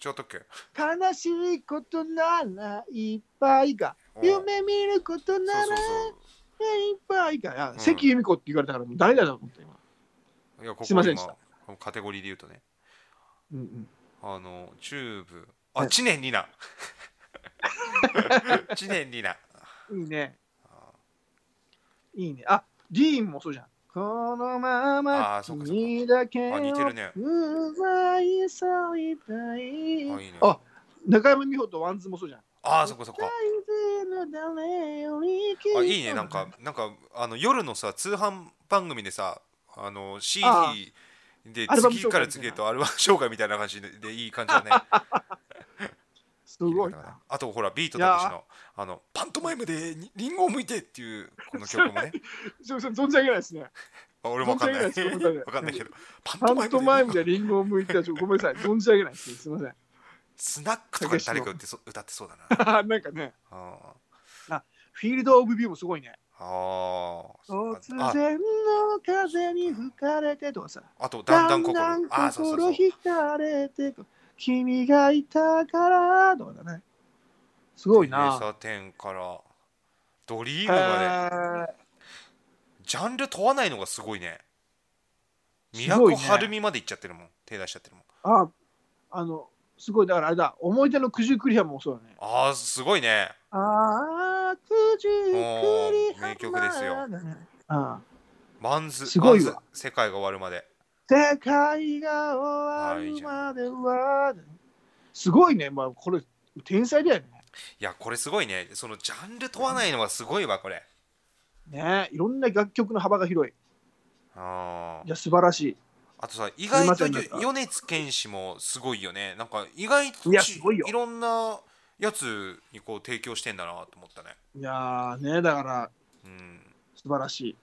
違ったっけ？悲しいことならいっぱいが。うん。夢見ることならいっぱいが。うん。関由美子って言われたからもう誰だと思った今。いやここすいませんでした。今このカテゴリーで言うとね。うんうん。あの TUBE。あはい。知念里奈。知念里奈。いいね。あ。いいね。あ DEEN もそうじゃん。このまま君だけを奪い去りたい。あいいね。あ中山美穂と WANDS もそうじゃん。あそこそこあいいねなんかなんかあの夜のさ通販番組でさあの CD あで次から次へとアルバム紹介みたいな感じででいい感じだねすごいあとほらビートたけしのあのパントマイムでにリンゴを剥いてっていうこの曲もね。存じ上げないですね。あ俺もわかんない。存じ上げないです。わかんないけど。パパントマイムででリンゴを剥いてちょごめんなさい。存じ上げないです。ねすいません。スナックとかで誰か歌ってそ歌ってそうだな。なんかね。あフィールド・オブ・ビューもすごいね。ーあ。突然の風に吹かれてとかさ。あとだんだん心。だんだんあーそうそうそう。心惹かれて君がいたから。とかだね。すごいな。テレサ10から。ドリームまで。へジャンル問わないのがすごいね。都はるみまで行っちゃってるもん。手出しちゃってるもん。ーああのすごいだからあれだ。思い出の九十九里浜もそうだね。ああすごいね。ああ九十九里浜名曲ですよ。ああマンズすごいわ。マンズ世界が終わるまで世界が終わるまでは。すごいね。まあこれ天才だよね。いやこれすごいね。そのジャンル問わないのがすごいわこれ。ねいろんな楽曲の幅が広い。あー。いや素晴らしい。あとさ意外と米津玄師もすごいよね。なんか意外といやすごいよ。いろんなやつにこう提供してんだなと思ったね。いやーねだからうん。素晴らしい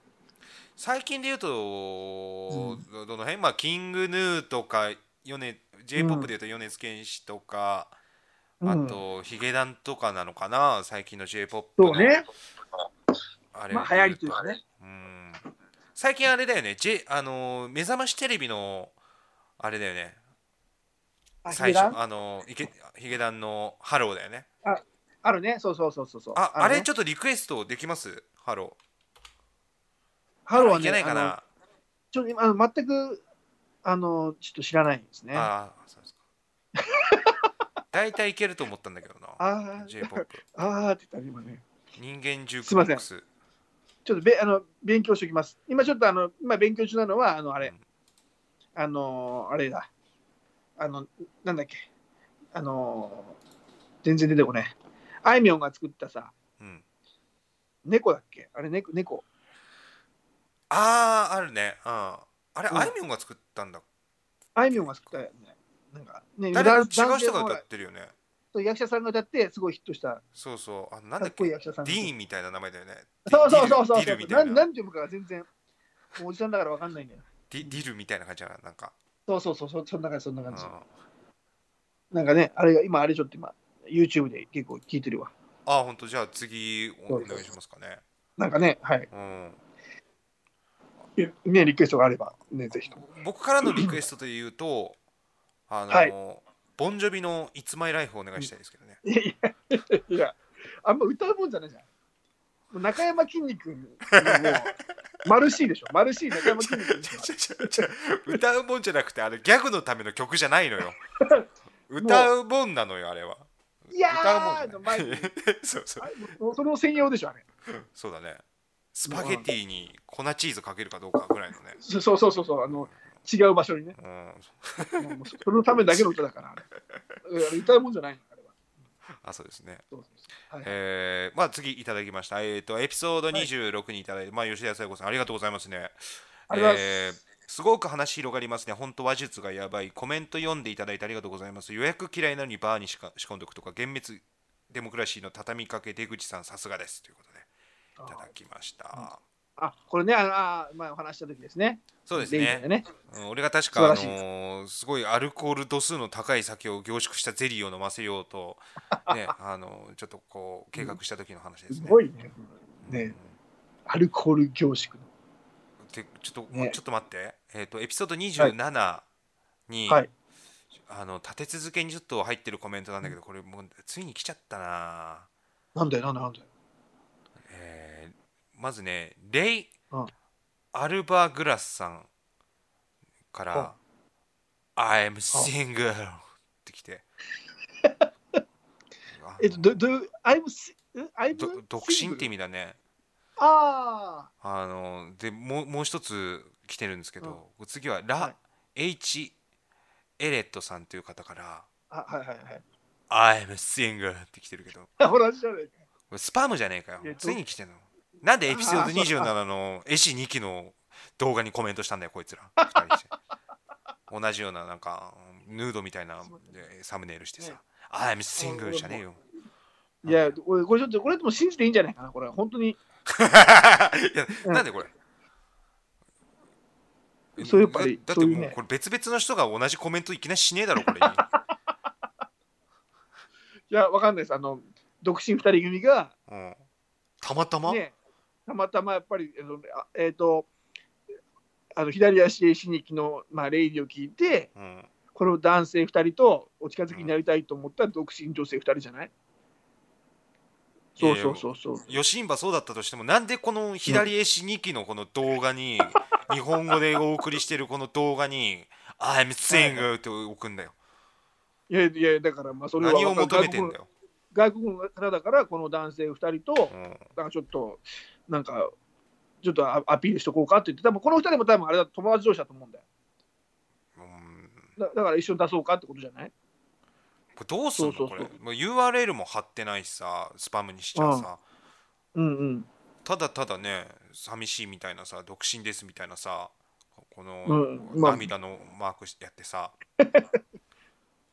最近で言うと、どどの辺？まあキングヌーとか米 J−POP で言うと米津玄師とか、うん。あとヒゲダンとかなのかな？最近の J−POP の。そうね。あれ。まあ流行りというかね。うん。最近あれだよね、J、あの目覚ましテレビのあれだよね。最初あのヒゲヒゲダンのハローだよね。あるね。そうそうそうそうそう。ああれちょっとリクエストできます？ Hello Hello はいねけないかな。ちょっと今全くあのちょっと知らないですね。あああそうですか。大体いけると思ったんだけどなあー J−POP あーって言ったね今ね。人間ジューすいません。クボックスちょっとべあの勉強しておきます。今ちょっとあの今勉強中なのはあのあれ、うん。あのあれだ。あのなんだっけ。あの全然出てこねえあいみょんが作ったさ。うん。猫だっけ？あれ猫猫あああるね。うん。あれ、う。んあいみょんが作ったんだあいみょんが作ったよね。なんかね誰か違う男性の人が歌ってるよね。そう役者さんが歌ってすごいヒットした。そうそう。あなんかっこいいだっけ役者さんディーンみたいな名前だよね。そうそうそうそう。ディルディルみたな。いんななんて読むかが全然もうおじさんだからわかんないんだよ。ディディルみたいな感じだななんか、そうそうそうそそんな感じそんなうん。感じ、なんかねあれが今あれちょっと今 YouTube で結構聞いてるわ。あ本当？じゃあ次お願いしますかね。なんかねはい。うんねリクエストがあればねぜひ僕からのリクエストで言うと あの、はい。ボンジョビの「It's My Life」をお願いしたいですけどね、いやいやあんま歌うもんじゃないじゃん。中山きんに君もうマルシーでしょ。マルシー中山きんに君歌うもんじゃなくてあれギャグのための曲じゃないのよ。歌うもんなのよあれは。いや歌うもんじゃない。そうそう。その専用でしょあれ。そうだねスパゲティに粉チーズかけるかどうかぐらいのね、そそうそうそうそうあの違う場所にね。うん、そそのためだけの歌だから 歌うもんじゃないのあそうですね。そうそうそう。はい。えー、まあ次いただきました。えっ、とエピソード26にいただいて、まあ吉田紗友子さんありがとうございますね。ありがとうございえーすごく話広がりますね。本当話術がやばい。コメント読んでいただいてありがとうございます。予約嫌いなのにバーにしか仕込んでおくとか、幻滅デモクラシーの畳みかけ出口さんさすがです。ということで、いただきました。あこれねあのあ前お話しした時ですね。そうですね。ね。うん俺が確か、あのーすごいアルコール度数の高い酒を凝縮したゼリーを飲ませようと、ね、あのちょっとこう計画した時の話ですすね。ごいね。うん。ね。アルコール凝縮の。でちょっと、ね。ちょっと待って、えっ、とエピソード27に、はい。あの立て続けにちょっと入ってるコメントなんだけど、これもうついに来ちゃったな。なんだよなんだよなんだよえーまずねレイ、うん。アルバグラスさんから「I'm single」ってきて。あ えっとどど I'm I'm ど独身って意味だね。ああのでもうもう一つ来てるんですけど、次はラ、はい。H エレットさんという方からああはいはいはい「I'm single」って来てるけど。あほらじゃないか。スパムじゃねえかよ。ついに来てんのなんでエピソードあそう27の絵師2期の動画にコメントしたんだよこいつら。二人して同じようななんかヌードみたいなでサムネイルしてさ。ね「I'm single」じゃねえよ。いや俺これちょっとこれでも信じていいんじゃないかなこれ。本当に。いやうん。なんでこれ？そうやっぱりだだってそういうね。もうこれ別々の人が同じコメントいきなりしねえだろこれ。に いやわかんないです。あの独身二人組がうん。たまたま、ねたまたまやっぱりえっ、とあの左足死にきの、まあ、レイディを聞いてうん、この男性2人とお近づきになりたいと思った独身女性2人じゃない、そうそうそうそう。ヨシンバそうだったとしてもなんでこの左足2期のこの動画に 日本語でお送りしてるこの動画に「I'm single」って置くんだよ。いやいやだからまあそれは何を求めてんだよ、外国の方だからこの男性2人とうん、なんかちょっとなんかちょっとアアピールしとこうかって言って多分この2人も多分あれだ友達同士だと思うんだよ。うん。だだから一緒に出そうかってことじゃない？これどうすんの？そうそうそう。これ。もう URL も貼ってないしさスパムにしちゃうさ、うんうん。ただただね寂しいみたいなさ独身ですみたいなさこのうん。まあ。涙のマークやってさ、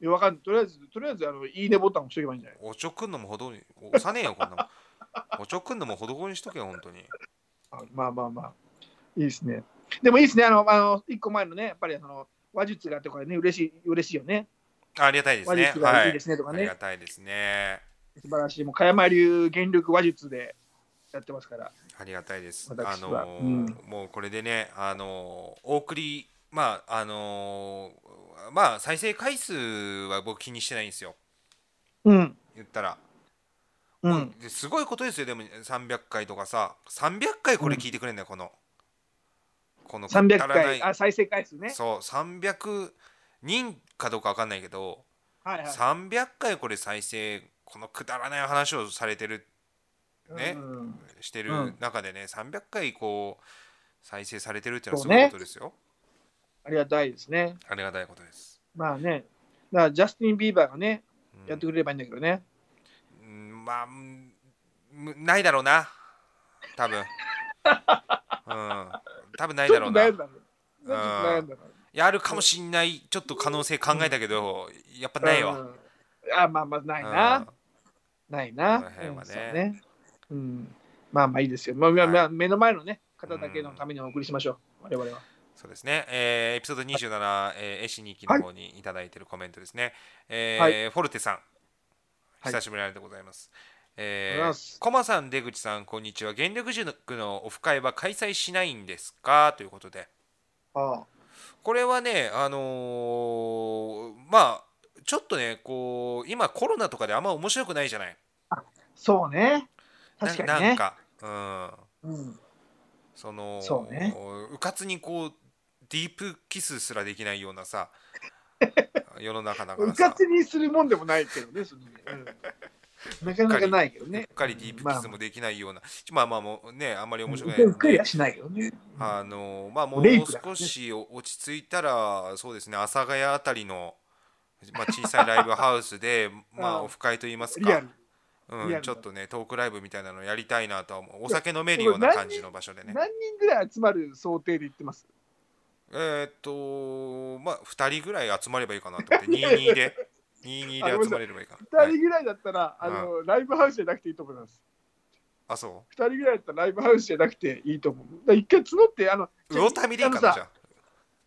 いやわかんない。とりあえずとりあえずあのいいねボタン押しとけばいいんじゃない？おちょくんのもほどに押さねえよこんなもんおちょくんのもほどほどにしとけよ本当に。あまあまあまあ。いいですね。でもいいですね。あのあの一個前のねやっぱりあの話術がとかね嬉しい嬉しいよね。ありがたいです話ね術がい。いですねとかね、ありがたいですね。素晴らしい。もう加山流原力話術でやってますから。ありがたいです。あのーうん。もうこれでね、あのーお送り、まあ、あのーまあ、再生回数は僕気にしてないんですよ。うん。言ったら。もうん。すごいことですよ、でも300回とかさ、300回これ聞いてくれんだよ、この。この300くだらない。回あ再生回数ね。そう、300人かどうかわかんないけど、はいはい。300回これ再生、このくだらない話をされてるねうんしてるうん。中でね、300回こう再生されてるっていうのはすごいことですよ。ありがたいですね。ありがたいことです。まあね。だからジャスティン・ビーバーがねうん。やってくれればいいんだけどね、うんまあないだろうな。多分。うん。多分ないだろうな。やるかもしんない。ちょっと可能性考えたけど、やっぱないわ。うんあまあまあないうんな、ないな。この辺はねうんそうねうん、まあまあいいですよ。まあまあまあ目の前のね、方だけのためにお送りしましょう。我々は。そうですね。えーエピソード27、えー、絵師2期の方にいただいているコメントですね。えーはいフォルテさん、はい久しぶりありがとうございます。えありがとうございますコマさん、出口さん、こんにちは。原力塾のオフ会は開催しないんですか？ということで。ああこれはね、あのーまあ、ちょっとね、こう、今コロナとかであんま面白くないじゃない？そうね。確かにね。ななんか、うん。うん、そのそうねうかつにこうディープキスすらできないようなさ 世の中だかうらさ。かつにするもんでもないけどね、そのね。うん。なかなかないけどね。うっかりディープキスもできないような、まあまあもうねあんまり面白くうないっかりはしないけどね。あのまあもうレイプだから少ねし落ち着いたらそうですね阿佐ヶ谷あたりの、まあ、小さいライブハウスで まあうん。オフ会といいますか。リアル。うん、リアルだ。ちょっとねトークライブみたいなのやりたいなとは思う。お酒飲めるような感じの場所でね。何人ぐらい集まる想定で言ってます？えーっとまあ2人ぐらい集まればいいかなと思って。22で。22で集まれればいいかな、2はい。人ぐらいだったら、あのライブハウスじゃなくていいと思います。あそ2人ぐらいだったらライブハウスじゃなくていいと思う。だ一回募って、あの、う魚民でいいかなじゃあ。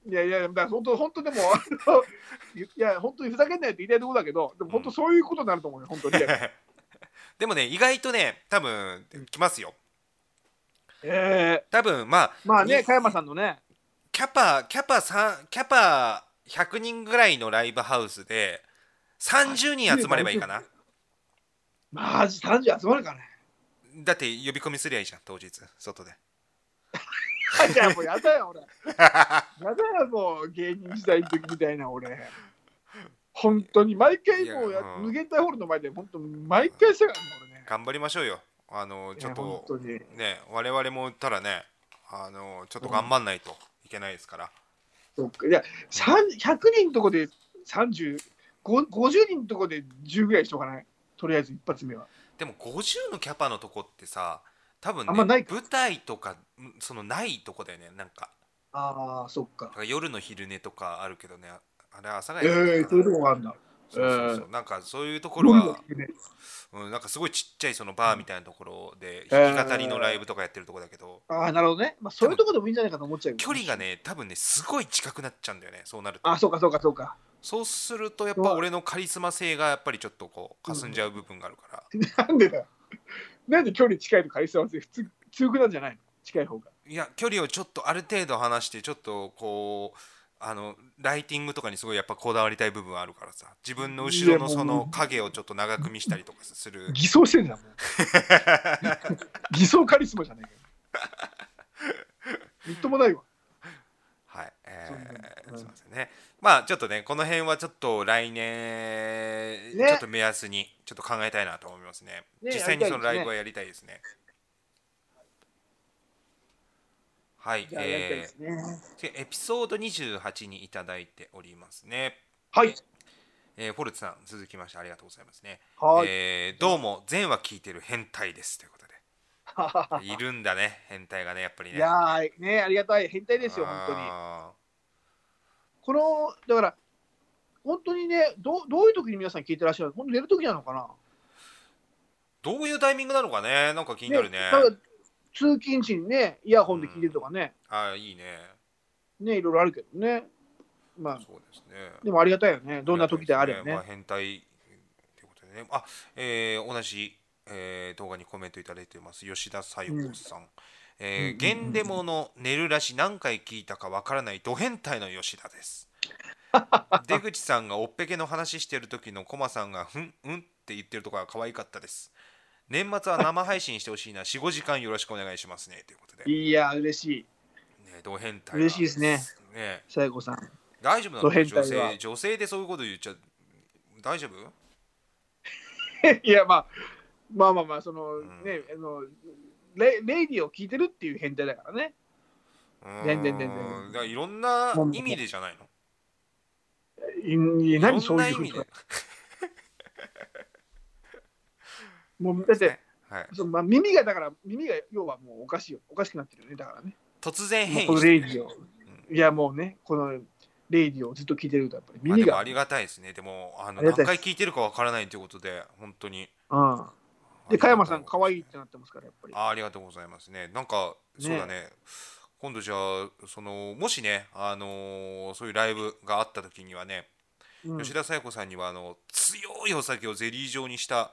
いやいや、だ本当、本当でも、いや、本当にふざけんないって言いたいところだけど、でも本当そういうことになると思うよ、本当に。でもね意外とね多分来ますよ。え多分まあー、まあね、に加山さんのね、キャパキャパ3キャパ100人ぐらいのライブハウスで30人集まればいいかなマジ30集まるかね。だって呼び込みすりゃいいじゃん当日外で いや、もうやだよ、俺。やだよ、もう芸人時代の時みたいな、俺。本当に、毎回もうやうん無限大ホールの前で、本当、毎回したからね、俺ね。頑張りましょうよあのちょっと。ね我々もたらねあのちょっと頑張んないといけないですから、そっかいや、さん100人のとこで30、ご50人のとこで10ぐらいしとかない？とりあえず一発目は。でも50のキャパのとこってさ多分ねあんまないか舞台とかんそのないとこだよねなんかああ、そっか。夜の昼寝とかあるけどねあれ朝がええー、そういうとこがあるんだ。そうそうそう。なんかそういうところは、うん、なんかすごいちっちゃいそのバーみたいなところで弾き語りのライブとかやってるとこだけど、ああ、なるほどね。まあ、そういうとこでもいいんじゃないかと思っちゃう距離が。ね多分ねすごい近くなっちゃうんだよね。そうなると。あ、そうか、そうか、そうか。そうするとやっぱ俺のカリスマ性がやっぱりちょっとこう霞んじゃう部分があるから、なんでだよ。なんで距離近いとカリスマ性普通強くなんじゃないの？近い方が。いや距離をちょっとある程度離してちょっとこうあのライティングとかにすごいやっぱこだわりたい部分はあるからさ。自分の後ろのその影をちょっと長く見したりとかする。偽装してんじゃん、もう。偽装カリスマじゃないかよ。みっともないわ。はい、えーすみませんね。まあちょっとねこの辺はちょっと来年、ね。ちょっと目安にちょっと考えたいなと思いますね。ね。実際にそのライブはやりたいですねはい、え。ーでエピソード28にいただいておりますねはい。えーフォルツさん続きましてありがとうございますね、はい。えーどうも全話聞いてる変態ですということで いるんだね変態がねやっぱりねいやー、ね、ありがたい。変態ですよ、本当に。あこの、だから、本当にね、どうどういう時に皆さん聞いてらっしゃる本当寝る時なのかな？ーどういうタイミングなのかねなんか気になるねなんか通勤時にね、イヤホンで聞いてるとかね、あーいいね。ね、いろいろあるけどね。まあ、そうですね。でもありがたいよね。どんな時であればね。まあ、変態ということでね。あ、えー同じ、えー動画にコメントいただいてます。吉田小夜子さん、えーうんゲンデモの寝るらし何回聞いたかわからない。ド変態の吉田です。出口さんがおっぺけの話してる時のコマさんがふんうんって言ってるところが可愛かったです年末は生配信してほしいな。45時間よろしくお願いしますね。ということで、いや、嬉しい。ね、ド変態が嬉しいですね。ね。さやこさん。大丈夫なの？ド変態女は性女性でそういうこと言っちゃ大丈夫？いや、まあ、まあまあまあ、その、ん。ね、あの、レレイディを聞いてるっていう変態だからね。全然全然いろんな意味でじゃないの？い何そういう意味で。もうだって、はい、そのまあ、耳がだから、耳が要はもうおかしいよ。おかしくなってるよね。だからね。突然変異して Lady を。いや、もうね、この Lady をずっと聞いてると、やっぱり耳が。まあありがたいですねでもあの何回聞いてるかわからないということで本当にうん。で、加山さん、可愛いってなってますから、やっぱり。あありがとうございますねなんかそうだね今度じゃあそのもしねあのーそういうライブがあった時にはね、うん吉田紗友子さんにはあの強いお酒をゼリー状にした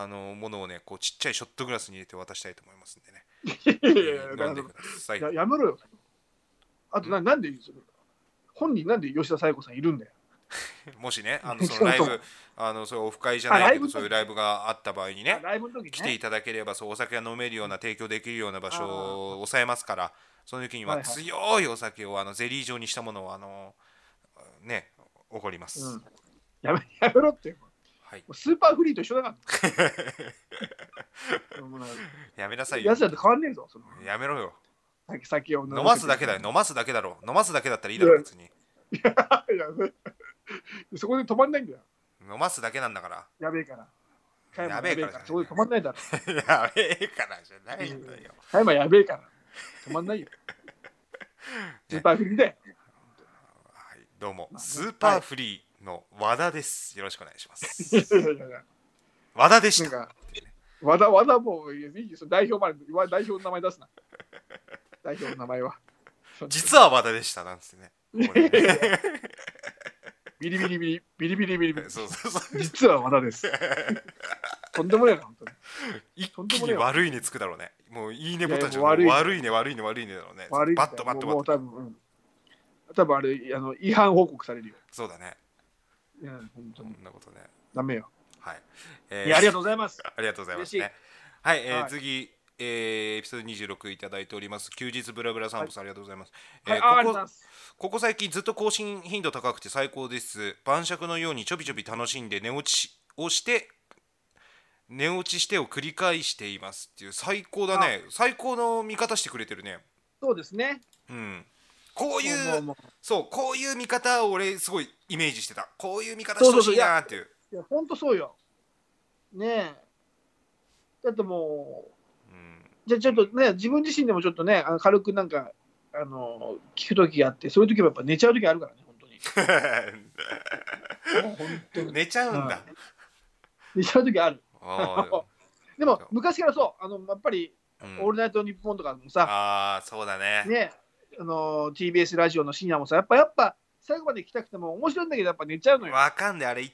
あのものをねこうちっちゃいショットグラスに入れて渡したいと思いますんでねいやいやいやだから飲んでくださいややめろよ。あとな、なんで、本人なんで吉田紗友子さんいるんだよ。もしね、あの そのライブ、あのそうオフ会じゃないけど、そういうライブがあった場合にねあ、ライブの時ね。来ていただければ、そうお酒が飲めるような、提供できるような場所を抑えますから、その時には強いお酒をあのゼリー状にしたものをあのね、おごります。うんやめやめろって。もはい、うスーパーフリーと一緒だから。やめなさいよやつ。だと変わんねえぞ。そのやめろよ。酒酒を飲ますだけだよ。飲ますだけだろ。飲ますだけだったらいいだろ、別に。いやそこで止まんないんだよ。飲ますだけなんだから。やべえから。やべえからそこで止まんないだろ。やべえからじゃないんだよ。加山やべえから。止まんないよ。スーパーフリーだよ。はい、どうも、スーパーフリーの和田です。よろしくお願いします。和田でした。和田、和田もういいよ、その代表まで、わ代表の名前出すな。代表の名前は。実は和田でしたなんつってね。ビリビリビリ、ビリビリビリビリ。そうそうそう。実は和田です。とんでもないな、本当に。一気に悪いにつくだろうね。もういいねボタンじゃ悪い悪いね悪いね悪いねだろうねバットバットもうバットもう多分、うん多分あれあの違反報告されるよ。そうだねいや本当そにんなことね。ダメよ。はい、えいやありがとうございます。ありがとうございます嬉ねはい、えーはい。次えーエピソード26いただいております。休日ブラブラ散歩さん、ありがとうございます、はい、えーあありがとうごここざいます。ここ最近ずっと更新頻度高くて最高です。晩酌のようにちょびちょび楽しんで寝落ちをして寝落ちしてを繰り返していますっていう最高だね。最高の見方してくれてるね。そうですね。うんこういうそうこういう見方を俺すごいイメージしてた。こういう見方してほしいなっていう。ういや本当そうよ。ねえ。だってもううん。じゃあちょっとね自分自身でもちょっとねあの軽くなんかあの聞く時があってそういう時もやっぱ寝ちゃう時あるからね本当に。本当に。寝ちゃうんだ、寝ちゃう時ある。でも。昔からそう。あのやっぱりうん「オールナイトニッポン」とかもさ、あーそうだね。ねあの TBS ラジオの深夜もさやっぱやっぱ最後まで行きたくても面白いんだけどやっぱ寝ちゃうのよ。わかんない。あれ 1, 1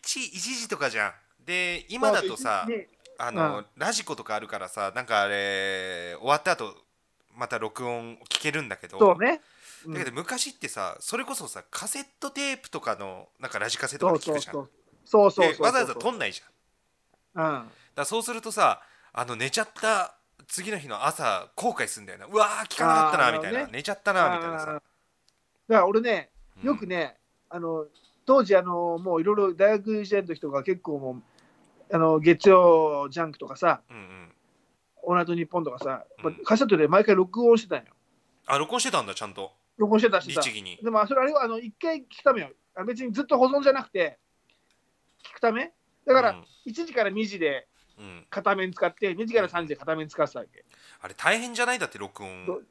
時とかじゃん。で今だとさね。あの、うん。ラジコとかあるからさなんかあれ終わった後また録音聞けるんだけど。そうね。うん。だけど昔ってさそれこそさカセットテープとかのなんかラジカセとかそうで聞くじゃん。そうそう。そうわざわざ撮んないじゃん。うん。らそうするとさあの寝ちゃった次の日の朝後悔すんだよな。うわー聞かなかったなみたいな、ね寝ちゃったなみたいなさ。だから俺ね、うんよくね、あの当時あの、もういろいろ大学時代の時とか、結構もう、あの月曜ジャンクとかさ、うんうん。オールナイトニッポンとかさ、うん。カセットで毎回録音してたんよ。あ録音してたんだちゃんと。録音してたしさ。でもそれあれはあの一回聞くためよ。あ別にずっと保存じゃなくて、聞くため。だから、うん。1時から2時でうん片面使って、2時から3時で片面使ってたわけ。あれ大変じゃない？だって録音。そう。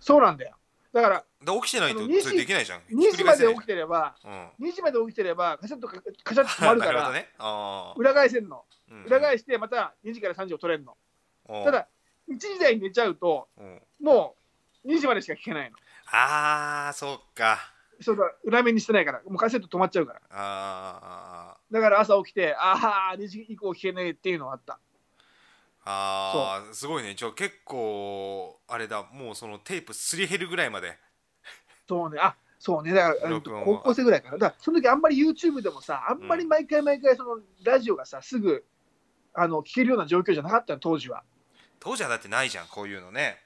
そうなんだよ。だから、だ起きてないとあの2時それできないじゃん。2時まで起きててれば、うん。2時まで起きてれば、カセットかカチャッと止まるから、ね。裏返せんの。うん。裏返して、また2時から3時を取れるの。うんただ、1時台に寝ちゃうと、うん。もう2時までしか聞けないの。ああそうかそうだ、裏面にしてないから、もうカセット止まっちゃうから。あー。だから朝起きて、ああ、2時以降聞けねえっていうのがあった。あーすごいね。じゃあ結構あれだ。もうそのテープすり減るぐらいまで。そうね、あそうね、だから、うん録音は。高校生ぐらいかな。だから、その時あんまり YouTube でもさ、あんまり毎回毎回、そのラジオがさ、すぐあの聞けるような状況じゃなかったの、当時は。当時はだってないじゃんこういうのね。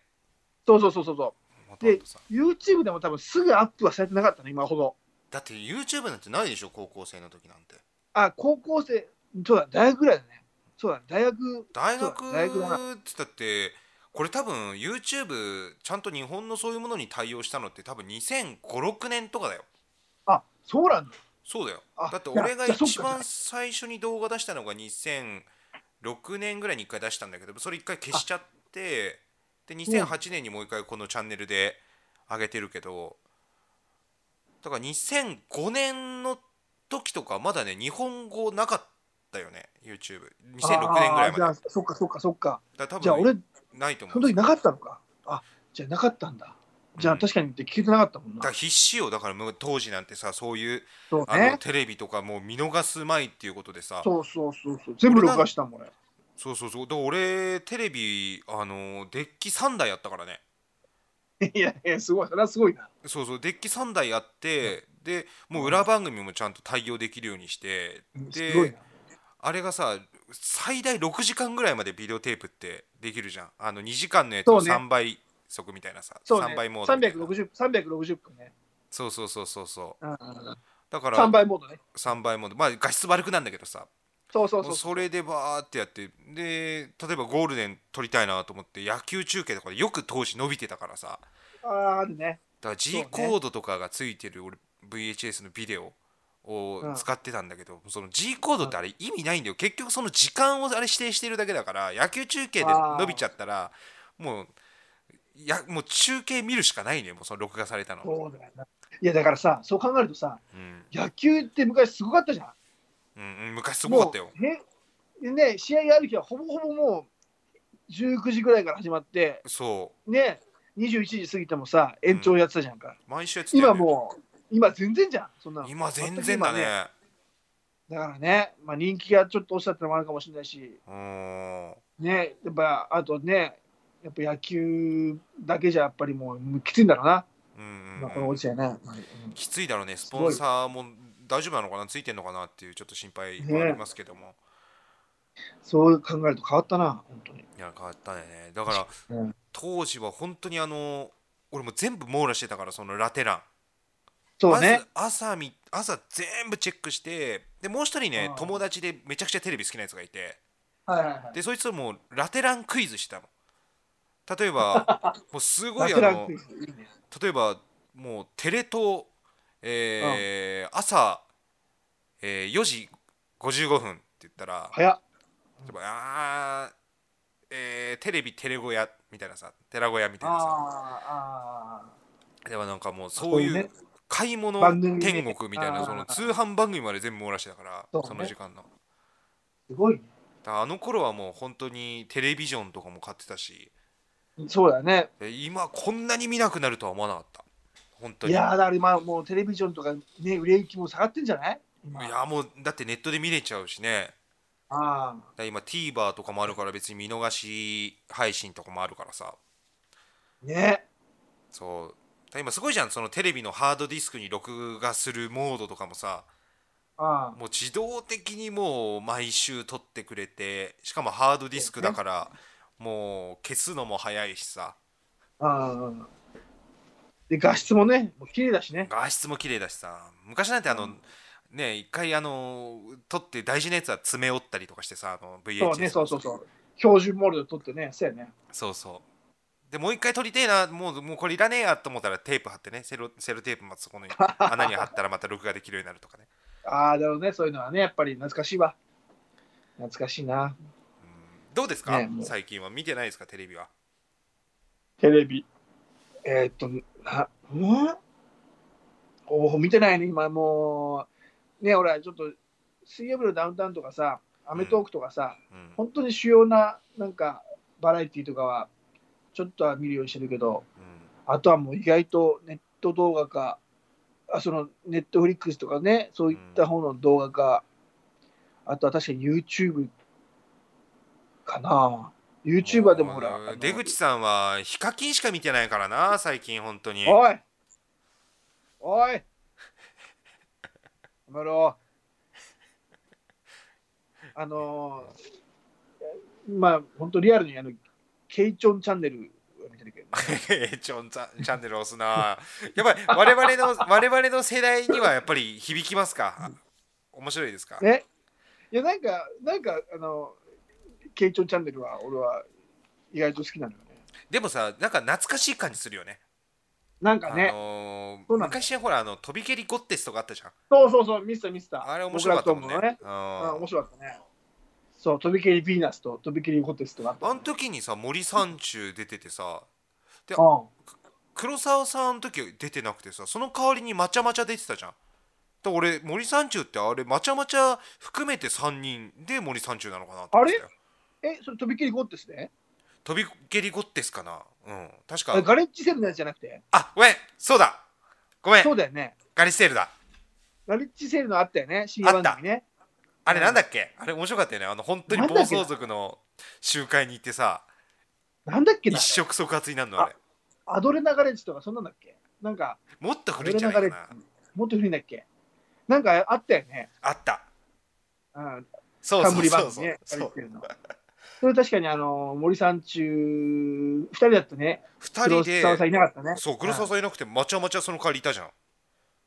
そうそうそうそうそほとんどさう。YouTube でも多分すぐアップはされてなかったの、今ほど。だって YouTube なんてないでしょ高校生の時なんてあ、高校生、そうだ、大学ぐらいだね。そうだ、大学、大学大学って言ったってこれ多分 YouTube ちゃんと日本のそういうものに対応したのって多分2005,6年とかだよあ、そうなんだ。そうだよあだって俺が一番最初に動画出したのが2006年ぐらいに1回出したんだけどそれ1回消しちゃってで2008年にもう1回このチャンネルで上げてるけどだから2005年の時とかまだね日本語なかったよね YouTube2006 年ぐらいまでそっかそっかそっか。ら多じゃあ、俺、分ないと思そうの時なかったのか。あ、じゃあなかったんだ。じゃうんあ確かにって聞けてなかったもんなだから。必死よだからもう当時なんてさそういうそうあのね。テレビとかもう見逃すまいっていうことでさそうそうそうそう。全部録画したもん、俺。そうそうそうで俺テレビあのデッキ3台あったからね いやいや、すごい。それはすごいな。そうそうデッキ3台あって、でもう裏番組もちゃんと対応できるようにしてうんで。あれがさ最大6時間ぐらいまでビデオテープってできるじゃんあの2時間のやつをそうね3倍速みたいなさ、そうね。3倍モードみたいな360 360分ね。そうそうそうそうそううんうんだから3倍モードね。3倍モードまあ画質悪くなんだけどさそうそうそう。それでバーってやってで例えばゴールデン撮りたいなと思って野球中継とかでよく当時伸びてたからさ。ああ、ね。だから G コードとかがついてる俺 VHS のビデオをうん。使ってたんだけど、その G コードってあれ意味ないんだよ。結局その時間をあれ指定してるだけだから野球中継で伸びちゃったらもうやもう中継見るしかないねもうその録画されたの、そうだよな。いや、だからさ、そう考えるとさ、うん。野球って昔すごかったじゃん。うんうん、昔すごかったよ。もうねね、試合ある日はほぼほぼもう19時ぐらいから始まって、そね、21時過ぎてもさ、延長やってたじゃんか。う毎週やってたよ、ね、今もう、今全然じゃん、そんなの。今全然だね。だからね、まあ、人気がちょっと落ちたってのもあるかもしれないし、うん。ね、やっぱあとね、やっぱ野球だけじゃやっぱりもうきついんだろうな、うんうんまあ、この落ちやね、きついだろうね。スポンサーも大丈夫なのかな？ついてんのかな？っていうちょっと心配はありますけども、そう考えると変わったな本当に、いや変わったね。だからうん、当時は本当にあの俺も全部網羅してたからそのラテラン。そうね。まず朝み朝全部チェックしてでもう一人ね友達でめちゃくちゃテレビ好きなやつがいて。はいはいはい。でそいつともうラテランクイズしてたの。例えば もうすごいあのね。例えばもうテレ東、えー朝、えー4時55分って言ったら早っ。例えばあー、えーテレビテレ小屋みたいなさ寺小屋みたいなさ。でもなんかもうーそういうね買い物番組ね。天国みたいなその通販番組まで全部網羅してたからそうね。その時間の。すごいね。だからあの頃はもう本当にテレビジョンとかも買ってたし。そうだね。で今こんなに見なくなるとは思わなかった本当に。いやーだから今もうテレビジョンとかね売れ行きも下がってんじゃない？今。いやもうだってネットで見れちゃうしね。あだから今 TVer とかもあるから別に見逃し配信とかもあるからさ。あね。そう。だから今すごいじゃんそのテレビのハードディスクに録画するモードとかもさ。ああ。もう自動的にもう毎週撮ってくれてしかもハードディスクだからもう消すのも早いしさ。ああで画質もねもう綺麗だしね。画質も綺麗だしさ。昔なんてあの、うん。ね一回あの撮って大事なやつは爪折ったりとかしてさあの VHS そうねそうそうそう。標準モードで撮ってねそうやね。そうそう。でもう一回撮りてえなもうもうこれいらねえやと思ったらテープ貼ってねセロセロテープまたそこの 穴に貼ったらまた録画できるようになるとかね、ああだろうね。そういうのはねやっぱり懐かしいわ。懐かしいな。うん、どうですか、ねもう。最近は。見てないですか？テレビは。テレビ。えー、っとなうんおお見てないね今。もうね俺はちょっと水曜日のダウンタウンとかさアメトークとかさ、うん。本当に主要ななんかバラエティとかはちょっとは見るようにしてるけどうん。あとはもう意外とネット動画かあそのネットフリックスとかねそういった方の動画か、あとは確かに YouTube かな YouTuber でもほら出口さんはヒカキンしか見てないからな最近本当に。おい。おい。やめろ あのー、まあ本当リアルにあのケイチョンチャンネルを見てるけど、えチョンチャンネル押すな。やっぱり我々の 我々の世代にはやっぱり響きますか？面白いですか、ねいやなんかなんかあのケイチョンチャンネルは俺は意外と好きなのよね。でもさなんか懐かしい感じするよね。あなんかね、のー昔はほらあの飛び蹴りゴッテスとかあったじゃん。そうそうそうミスターミスター。あれ面白かったもんね。ね。あうん。面白かったね。そう飛び蹴りヴィーナスと飛び蹴りホテスとかあったあの時にさ森三中出ててさでうん。黒沢さんの時は出てなくてさその代わりにまちゃまちゃ出てたじゃん。だ俺森三中ってあれまちゃまちゃ含めて3人で森三中なのかなってたよえそれ飛び蹴りゴッテスね？飛び蹴りゴッテスかな？うん。確か。ガレッジセルのやつじゃなくて？あごめん。そうだ。ごめん。そうだよね。ガリステールだ。ガレッジセールのあったよね？深夜番組ね。あれなんだっけ？あれ面白かったよね。あの本当に暴走族の集会に行ってさなんだっけな？一触即発になるのあれ。アドレナガレッジとかそんなんだっけ？なんかもっとア古いんじゃないかな。ジもっと古いんだっけ？なんかあったよね。あった。うん。そうそう冠そうそう。ねガそうそれ確かにあの森さん中二人だったね。二人で黒沢さんいなかったね。そう黒沢さんいなくてまちゃまちゃその代わりいたじゃん。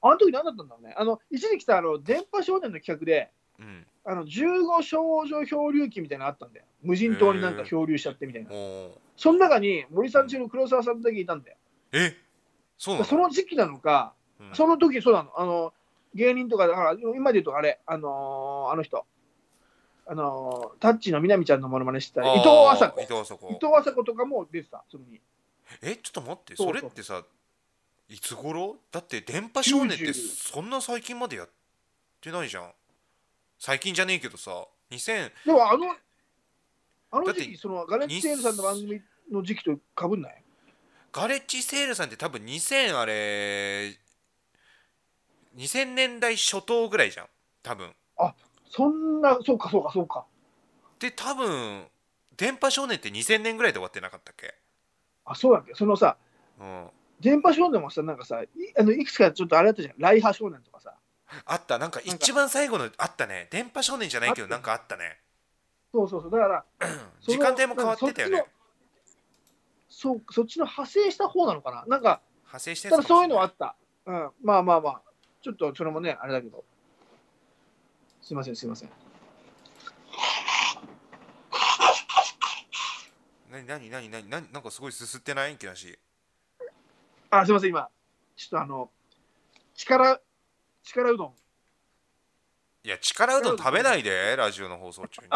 あの時何だったんだろうね。あの一時期さあの電波少年の企画でうん。あの15少女漂流記みたいなのあったんだよ。無人島になんか漂流しちゃってみたいな。その中に森さん中の黒沢さんだけいたんだよ。え？そうなの？その時期なのかうん。その時そうなの。あの芸人とかだから今で言うとあれあのーあの人あのータッチのみなみちゃんのモノマネしてた伊藤麻子。伊藤麻子。伊藤麻子とかも出てたそれにえちょっと待ってそれってさいつ頃？だって電波少年って90そんな最近までやってないじゃん。最近じゃねえけどさ2000でもあのあの時期そのガレッジセールさんの番組の時期とかぶんない？ガレッジセールさんって多分2000あれ2000年代初頭ぐらいじゃん多分そんなそうかそうかそうかで多分電波少年って2000年ぐらいで終わってなかったっけ？あ、そうだっけ？そのさ、うん、電波少年もさ、なんかさ、いあのいくつかちょっとあれだったじゃん。ライハ少年とかさ。あったなんか一番最後のあったね電波少年じゃないけどなんかあったねそうそうそう。だから、時間帯も変わってたよねそっちのそう、そっちの派生した方なのかな？なんか、派生してただそういうのはあはった。うん。まあまあまあ。ちょっとそれもね、あれだけど。すいません、すいません。何何何何何なんかすごいすすってない？んけなしあ、すいません、今。ちょっとあの、力、力うどん。いや力うどん食べないでラジオの放送中に。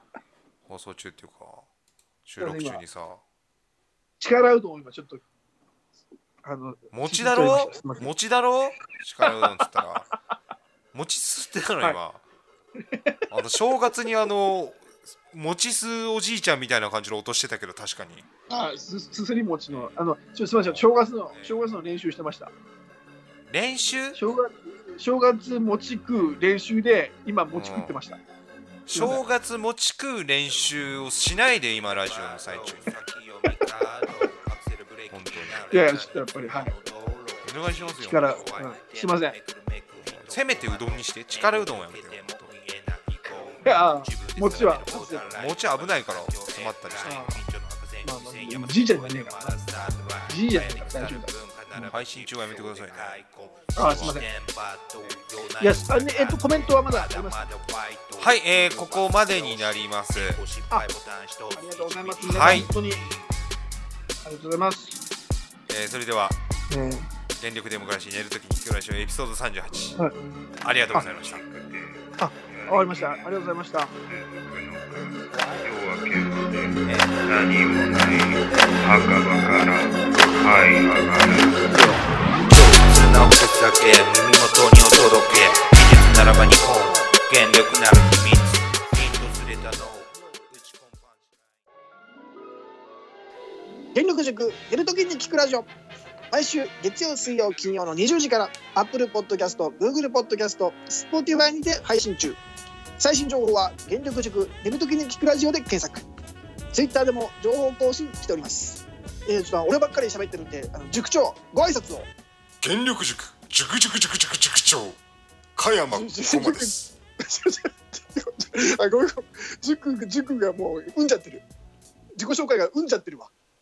放送中っていうか収録中にさ。力うどんを今ちょっと、あの、餅だろ？餅だろ？力うどんっつったら餅すってたの今、あの正月にあの餅吸うおじいちゃんみたいな感じの音してたけど確かに。あすすすり餅の、あの、ちょすみません、正月の、正月の練習してました。練習？正月、正月餅食う練習で、今餅食ってました。正月餅食う練習をしないで今ラジオの最中。に本当にいやいや、ちょっとやっぱり、はい。お願いしますよ。力、うん、すいません。いせめてうどんにして力うどんはやめてよや、餅は、餅危ないから詰まったりしてあまあまあ、じいちゃんじゃねえからな。じいちゃんじゃねえから大丈夫だ。配信中はやめてくださいねあ、すみません。いや、あね、えっと、コメントはまだあります。あはい、えー、ここまでになりますりがとうございます。はい本当に。ありがとうございます。えーそれではえー電力デモクラシー寝るときに聞くラジオエピソード38、はい。ありがとうございました。わかりました。ありがとうございました。何もない墓場から這い上がる素直口だけ耳元にお届け技術ならば日本権力なる秘密電力塾寝るときに聞くラジオ毎週月曜水曜金曜の20時から Apple Podcast、Google Podcast、Spotify にて配信中。最新情報は電力塾寝るときに聞くラジオで検索。Twitter でも情報更新しております。えー、ちょっと俺ばっかり喋ってるんであの塾長ご挨拶を。原力塾塾塾塾塾塾長加山駒ですあごめん塾塾がもううんじゃってる。自己紹介がうんじゃってるわ